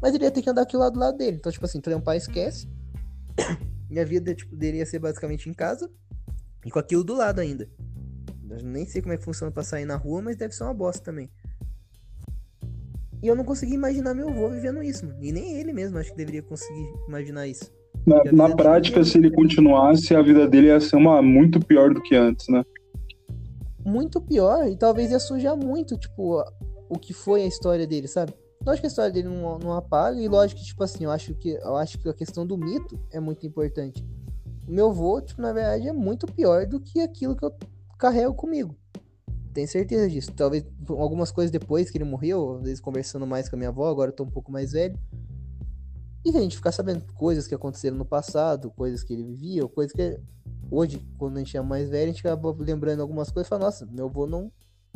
Mas ele ia ter que andar aqui lá do lado dele. Então, tipo assim, trampar esquece. *coughs* Minha vida, tipo, deveria ser basicamente em casa e com aquilo do lado ainda. Eu nem sei como é que funciona pra sair na rua, mas deve ser uma bosta também. E eu não consegui imaginar meu avô vivendo isso, mano. E nem ele mesmo acho que deveria conseguir imaginar isso. Na, na prática, se ele continuasse, a vida dele ia ser uma muito pior do que antes, né? Muito pior, e talvez ia sujar muito, tipo, o que foi a história dele, sabe? Lógico que a história dele não, não apaga, e lógico que, tipo assim, eu acho que, eu acho que a questão do mito é muito importante. O meu avô, tipo, na verdade, é muito pior do que aquilo que eu carrego comigo. Tenho certeza disso. Talvez algumas coisas depois que ele morreu, às vezes conversando mais com a minha avó, agora eu tô um pouco mais velho. E a gente ficar sabendo coisas que aconteceram no passado, coisas que ele vivia, coisas que hoje, quando a gente é mais velho, a gente acaba lembrando algumas coisas e fala, nossa, meu avô não,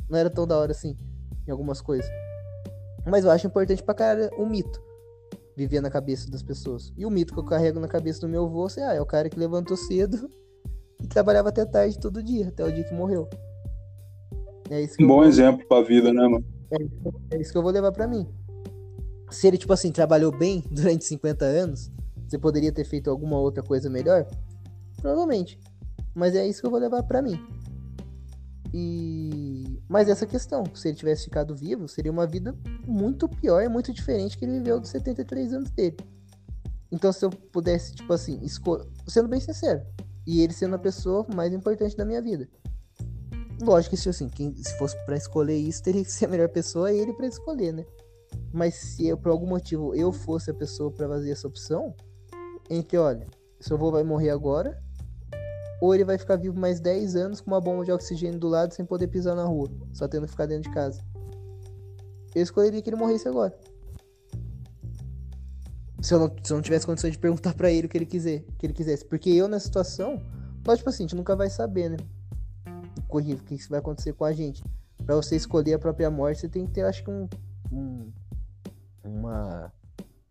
não era tão da hora assim em algumas coisas. Mas eu acho importante pra cara o mito viver na cabeça das pessoas. E o mito que eu carrego na cabeça do meu avô é, ah, é o cara que levantou cedo *laughs* e trabalhava até tarde todo dia, até o dia que morreu. É isso um bom vou... exemplo pra vida, né, mano? É, é isso que eu vou levar para mim se ele, tipo assim, trabalhou bem *laughs* durante 50 anos, você poderia ter feito alguma outra coisa melhor? Provavelmente. Mas é isso que eu vou levar para mim. E mas essa questão, se ele tivesse ficado vivo, seria uma vida muito pior e muito diferente que ele viveu dos 73 anos dele. Então, se eu pudesse, tipo assim, escolher. Sendo bem sincero, e ele sendo a pessoa mais importante da minha vida. Lógico que, assim, quem, se fosse para escolher isso, teria que ser a melhor pessoa ele para escolher, né? Mas se eu, por algum motivo eu fosse a pessoa para fazer essa opção, entre, olha, seu avô vai morrer agora, ou ele vai ficar vivo mais 10 anos com uma bomba de oxigênio do lado sem poder pisar na rua, só tendo que ficar dentro de casa. Eu escolheria que ele morresse agora. Se eu não, se eu não tivesse condições de perguntar para ele o que ele quiser, que ele quisesse. Porque eu, na situação, lógico tipo assim, a gente nunca vai saber, né? O que, vai acontecer com a gente. Pra você escolher a própria morte, você tem que ter, acho que, um, um uma,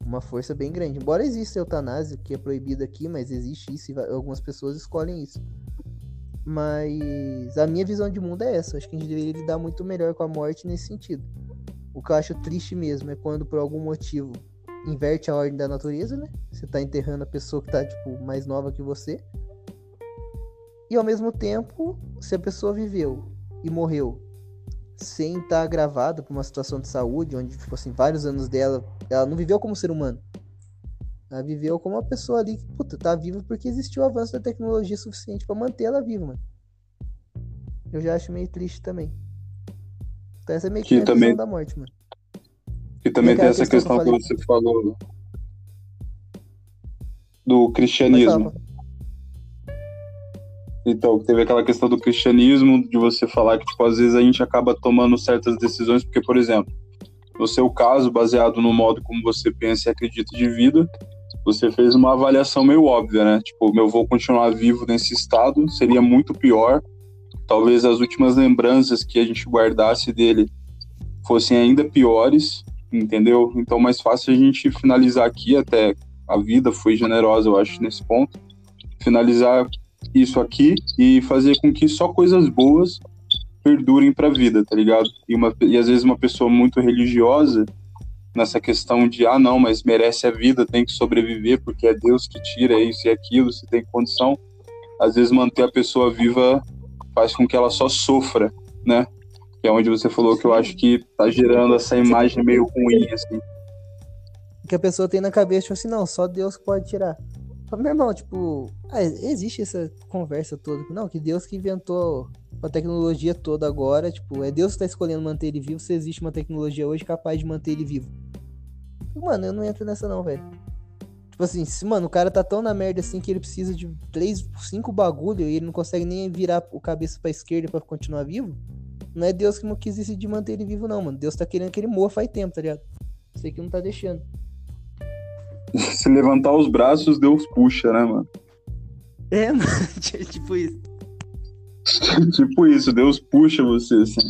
uma força bem grande. Embora exista eutanásia, que é proibida aqui, mas existe isso e algumas pessoas escolhem isso. Mas a minha visão de mundo é essa. Acho que a gente deveria lidar muito melhor com a morte nesse sentido. O que eu acho triste mesmo é quando, por algum motivo, inverte a ordem da natureza, né? Você tá enterrando a pessoa que tá, tipo, mais nova que você. E ao mesmo tempo, se a pessoa viveu e morreu sem estar tá gravado por uma situação de saúde, onde, tipo assim, vários anos dela, ela não viveu como ser humano. Ela viveu como uma pessoa ali que, puta, tá viva porque existiu o avanço da tecnologia suficiente para manter ela viva, mano. Eu já acho meio triste também. Então essa é meio que, que a também... da morte, mano. E também tem essa questão que, que você falou do cristianismo. Então, teve aquela questão do cristianismo, de você falar que, tipo, às vezes a gente acaba tomando certas decisões, porque, por exemplo, no seu caso, baseado no modo como você pensa e acredita de vida, você fez uma avaliação meio óbvia, né? Tipo, meu vou continuar vivo nesse estado, seria muito pior. Talvez as últimas lembranças que a gente guardasse dele fossem ainda piores, entendeu? Então, mais fácil a gente finalizar aqui, até a vida foi generosa, eu acho, nesse ponto. Finalizar isso aqui e fazer com que só coisas boas perdurem para a vida, tá ligado? E, uma, e às vezes uma pessoa muito religiosa nessa questão de ah não, mas merece a vida, tem que sobreviver porque é Deus que tira isso e aquilo, se tem condição. Às vezes manter a pessoa viva faz com que ela só sofra, né? Que é onde você falou que eu acho que tá gerando essa imagem meio ruim assim. Que a pessoa tem na cabeça tipo assim, não, só Deus pode tirar. Meu irmão, tipo, ah, existe essa conversa toda. Não, que Deus que inventou a tecnologia toda agora, tipo, é Deus que tá escolhendo manter ele vivo, se existe uma tecnologia hoje capaz de manter ele vivo. Mano, eu não entro nessa não, velho. Tipo assim, se, mano, o cara tá tão na merda assim que ele precisa de três, cinco bagulho e ele não consegue nem virar o cabeça pra esquerda para continuar vivo. Não é Deus que não quis decidir manter ele vivo, não, mano. Deus tá querendo que ele morra faz tempo, tá ligado? Sei que não tá deixando. Se levantar os braços, Deus puxa, né, mano? É, *laughs* mano, tipo isso. *laughs* tipo isso, Deus puxa você, assim.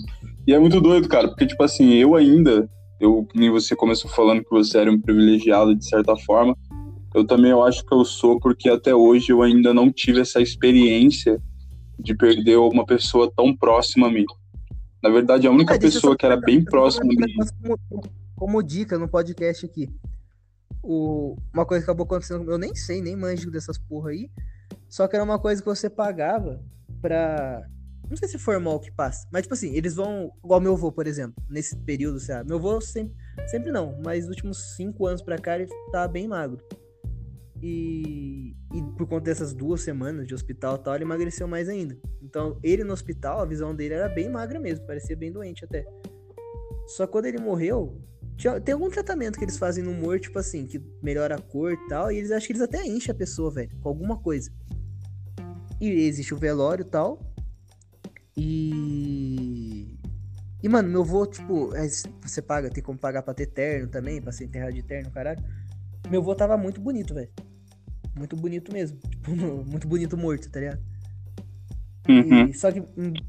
E é muito doido, cara, porque, tipo assim, eu ainda, eu, nem você começou falando que você era um privilegiado de certa forma, eu também eu acho que eu sou, porque até hoje eu ainda não tive essa experiência de perder uma pessoa tão próxima a mim. Na verdade, a única pessoa que era bem próxima de mim. Como, como dica no podcast aqui o, uma coisa que acabou acontecendo, eu nem sei, nem manjo dessas porra aí. Só que era uma coisa que você pagava pra. Não sei se formal que passa, mas tipo assim, eles vão. Igual meu avô, por exemplo, nesse período, sabe? Meu avô sempre, sempre não, mas nos últimos cinco anos pra cá ele tá bem magro. E, e por conta dessas duas semanas de hospital tal, ele emagreceu mais ainda. Então, ele no hospital, a visão dele era bem magra mesmo, parecia bem doente até. Só quando ele morreu, tem algum tratamento que eles fazem no humor, tipo assim, que melhora a cor e tal, e eles acham que eles até enchem a pessoa, velho, com alguma coisa. E existe o velório e tal. E. E, mano, meu avô, tipo, é, você paga, tem como pagar pra ter terno também, pra ser enterrado de terno, caralho. Meu avô tava muito bonito, velho. Muito bonito mesmo. *laughs* Tipo, muito bonito morto, tá ligado? Uhum. E, só que,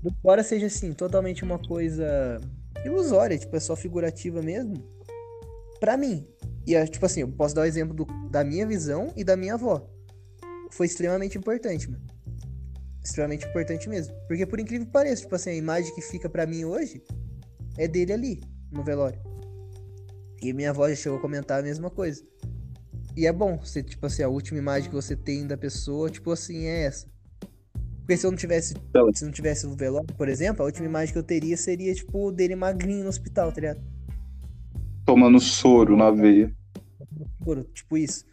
embora seja assim, totalmente uma coisa ilusória, tipo, é só figurativa mesmo para mim. E, é, tipo assim, eu posso dar o exemplo do, da minha visão e da minha avó. Foi extremamente importante, mano. Extremamente importante mesmo. Porque, por incrível que pareça, tipo assim, a imagem que fica para mim hoje é dele ali, no velório. E minha avó já chegou a comentar a mesma coisa. E é bom, você, tipo assim, a última imagem que você tem da pessoa, tipo assim, é essa. Porque se eu não tivesse. Se não tivesse o velório, por exemplo, a última imagem que eu teria seria, tipo, dele magrinho no hospital, tá ligado? Tomando soro na veia. Soro, tipo isso.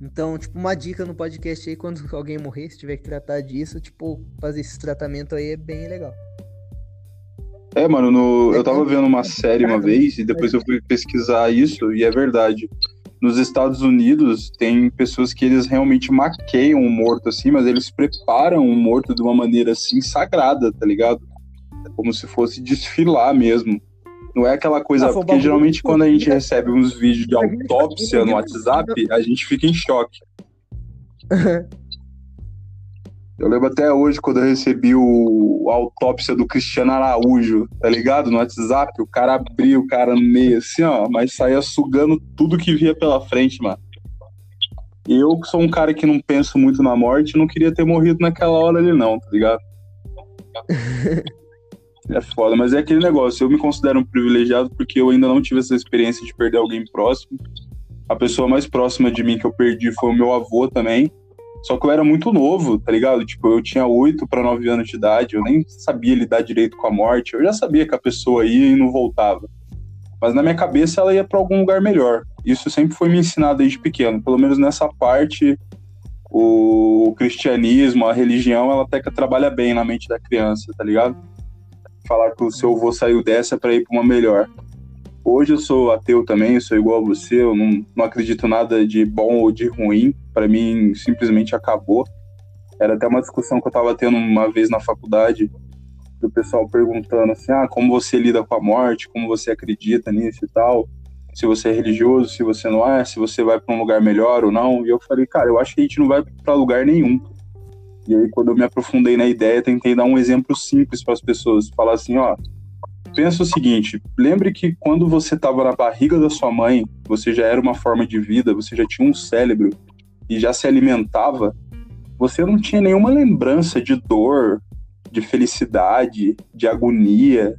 Então, tipo, uma dica no podcast aí, quando alguém morrer, se tiver que tratar disso, tipo, fazer esse tratamento aí é bem legal. É, mano, no... eu tava vendo uma série uma vez e depois eu fui pesquisar isso e é verdade nos Estados Unidos tem pessoas que eles realmente maqueiam o morto assim, mas eles preparam o morto de uma maneira assim sagrada, tá ligado? É como se fosse desfilar mesmo. Não é aquela coisa, ah, porque geralmente quando a gente recebe uns vídeos de autópsia no WhatsApp, a gente fica em choque. *laughs* Eu lembro até hoje quando eu recebi o, a autópsia do Cristiano Araújo, tá ligado? No WhatsApp, o cara abriu o cara no meio assim, ó, mas saía sugando tudo que via pela frente, mano. Eu, que sou um cara que não penso muito na morte, não queria ter morrido naquela hora ali, não, tá ligado? *laughs* é foda, mas é aquele negócio. Eu me considero um privilegiado porque eu ainda não tive essa experiência de perder alguém próximo. A pessoa mais próxima de mim que eu perdi foi o meu avô também. Só que eu era muito novo, tá ligado? Tipo, eu tinha 8 para 9 anos de idade, eu nem sabia lidar direito com a morte. Eu já sabia que a pessoa ia e não voltava. Mas na minha cabeça ela ia para algum lugar melhor. Isso sempre foi me ensinado desde pequeno. Pelo menos nessa parte, o cristianismo, a religião, ela até que trabalha bem na mente da criança, tá ligado? Falar que o seu avô saiu dessa para ir para uma melhor. Hoje eu sou ateu também, eu sou igual a você, eu não, não acredito nada de bom ou de ruim. Para mim, simplesmente acabou. Era até uma discussão que eu estava tendo uma vez na faculdade, do pessoal perguntando assim: ah, como você lida com a morte, como você acredita nisso e tal, se você é religioso, se você não é, se você vai para um lugar melhor ou não. E eu falei, cara, eu acho que a gente não vai para lugar nenhum. E aí, quando eu me aprofundei na ideia, tentei dar um exemplo simples para as pessoas. Falar assim: ó, pensa o seguinte: lembre que quando você estava na barriga da sua mãe, você já era uma forma de vida, você já tinha um cérebro e já se alimentava. Você não tinha nenhuma lembrança de dor, de felicidade, de agonia,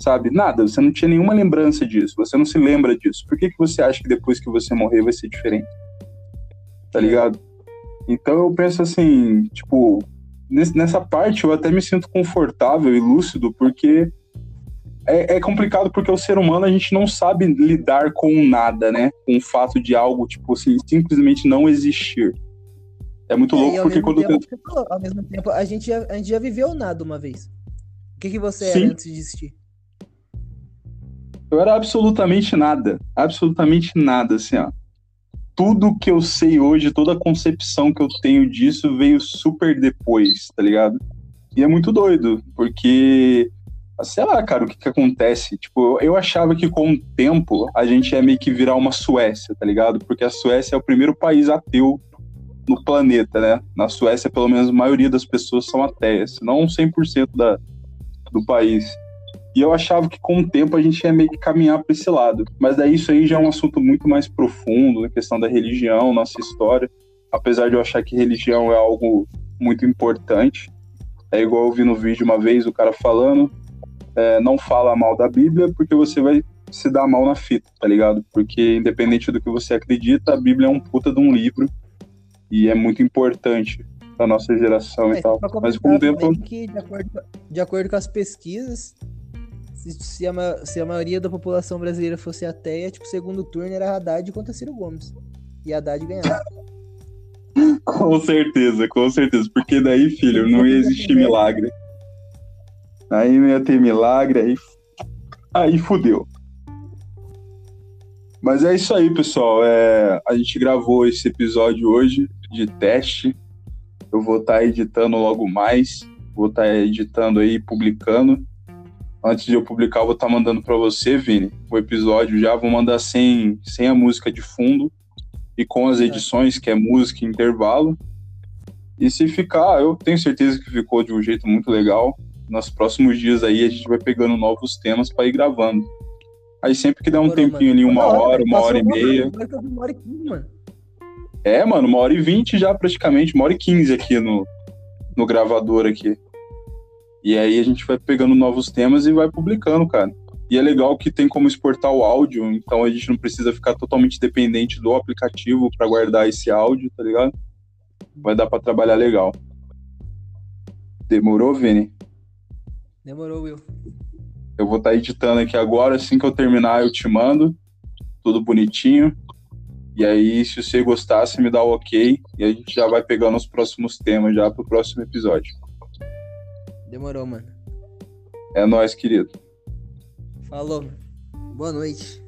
sabe? Nada. Você não tinha nenhuma lembrança disso. Você não se lembra disso. Por que, que você acha que depois que você morrer vai ser diferente? Tá ligado? Então eu penso assim, tipo, nessa parte eu até me sinto confortável e lúcido, porque é, é, complicado porque o ser humano a gente não sabe lidar com nada, né? Com o fato de algo, tipo assim, simplesmente não existir. É muito é, louco porque quando. Tempo, eu... Ao mesmo tempo, a gente, já, a gente já viveu nada uma vez. O que, que você Sim. era antes de existir? Eu era absolutamente nada. Absolutamente nada, assim, ó. Tudo que eu sei hoje, toda a concepção que eu tenho disso veio super depois, tá ligado? E é muito doido, porque sei lá, cara, o que que acontece? Tipo, eu achava que com o tempo a gente ia meio que virar uma Suécia, tá ligado? Porque a Suécia é o primeiro país ateu no planeta, né? Na Suécia, pelo menos, a maioria das pessoas são ateias, não 100% da, do país. E eu achava que com o tempo a gente ia meio que caminhar para esse lado. Mas daí isso aí já é um assunto muito mais profundo, na questão da religião, nossa história. Apesar de eu achar que religião é algo muito importante. É igual eu vi no vídeo uma vez o cara falando é, não fala mal da Bíblia, porque você vai se dar mal na fita, tá ligado? Porque independente do que você acredita, a Bíblia é um puta de um livro e é muito importante pra nossa geração é, e tal. Mas com o tempo. Que, de, acordo, de acordo com as pesquisas, se, se, a, se a maioria da população brasileira fosse ateia, tipo, segundo turno era Haddad contra Ciro Gomes. E Haddad ganhava. com certeza, com certeza. Porque daí, filho, não ia existir milagre. Aí não ia ter milagre, aí, aí fudeu. Mas é isso aí, pessoal. É, a gente gravou esse episódio hoje de teste. Eu vou estar tá editando logo mais. Vou estar tá editando aí, publicando. Antes de eu publicar, eu vou estar tá mandando para você, Vini, o episódio já. Vou mandar sem, sem a música de fundo e com as edições, que é música e intervalo. E se ficar, eu tenho certeza que ficou de um jeito muito legal nos próximos dias aí a gente vai pegando novos temas para ir gravando. Aí sempre que dá um tempinho ali, uma hora, uma hora e meia. É, mano, uma hora e vinte já praticamente, uma hora e quinze aqui no, no gravador aqui. E aí a gente vai pegando novos temas e vai publicando, cara. E é legal que tem como exportar o áudio, então a gente não precisa ficar totalmente dependente do aplicativo para guardar esse áudio, tá ligado? Vai dar para trabalhar legal. Demorou, Vini? Demorou, Will. Eu vou estar editando aqui agora, assim que eu terminar, eu te mando. Tudo bonitinho. E aí, se você gostar, você me dá o ok. E a gente já vai pegando os próximos temas já pro próximo episódio. Demorou, mano. É nóis, querido. Falou. Boa noite.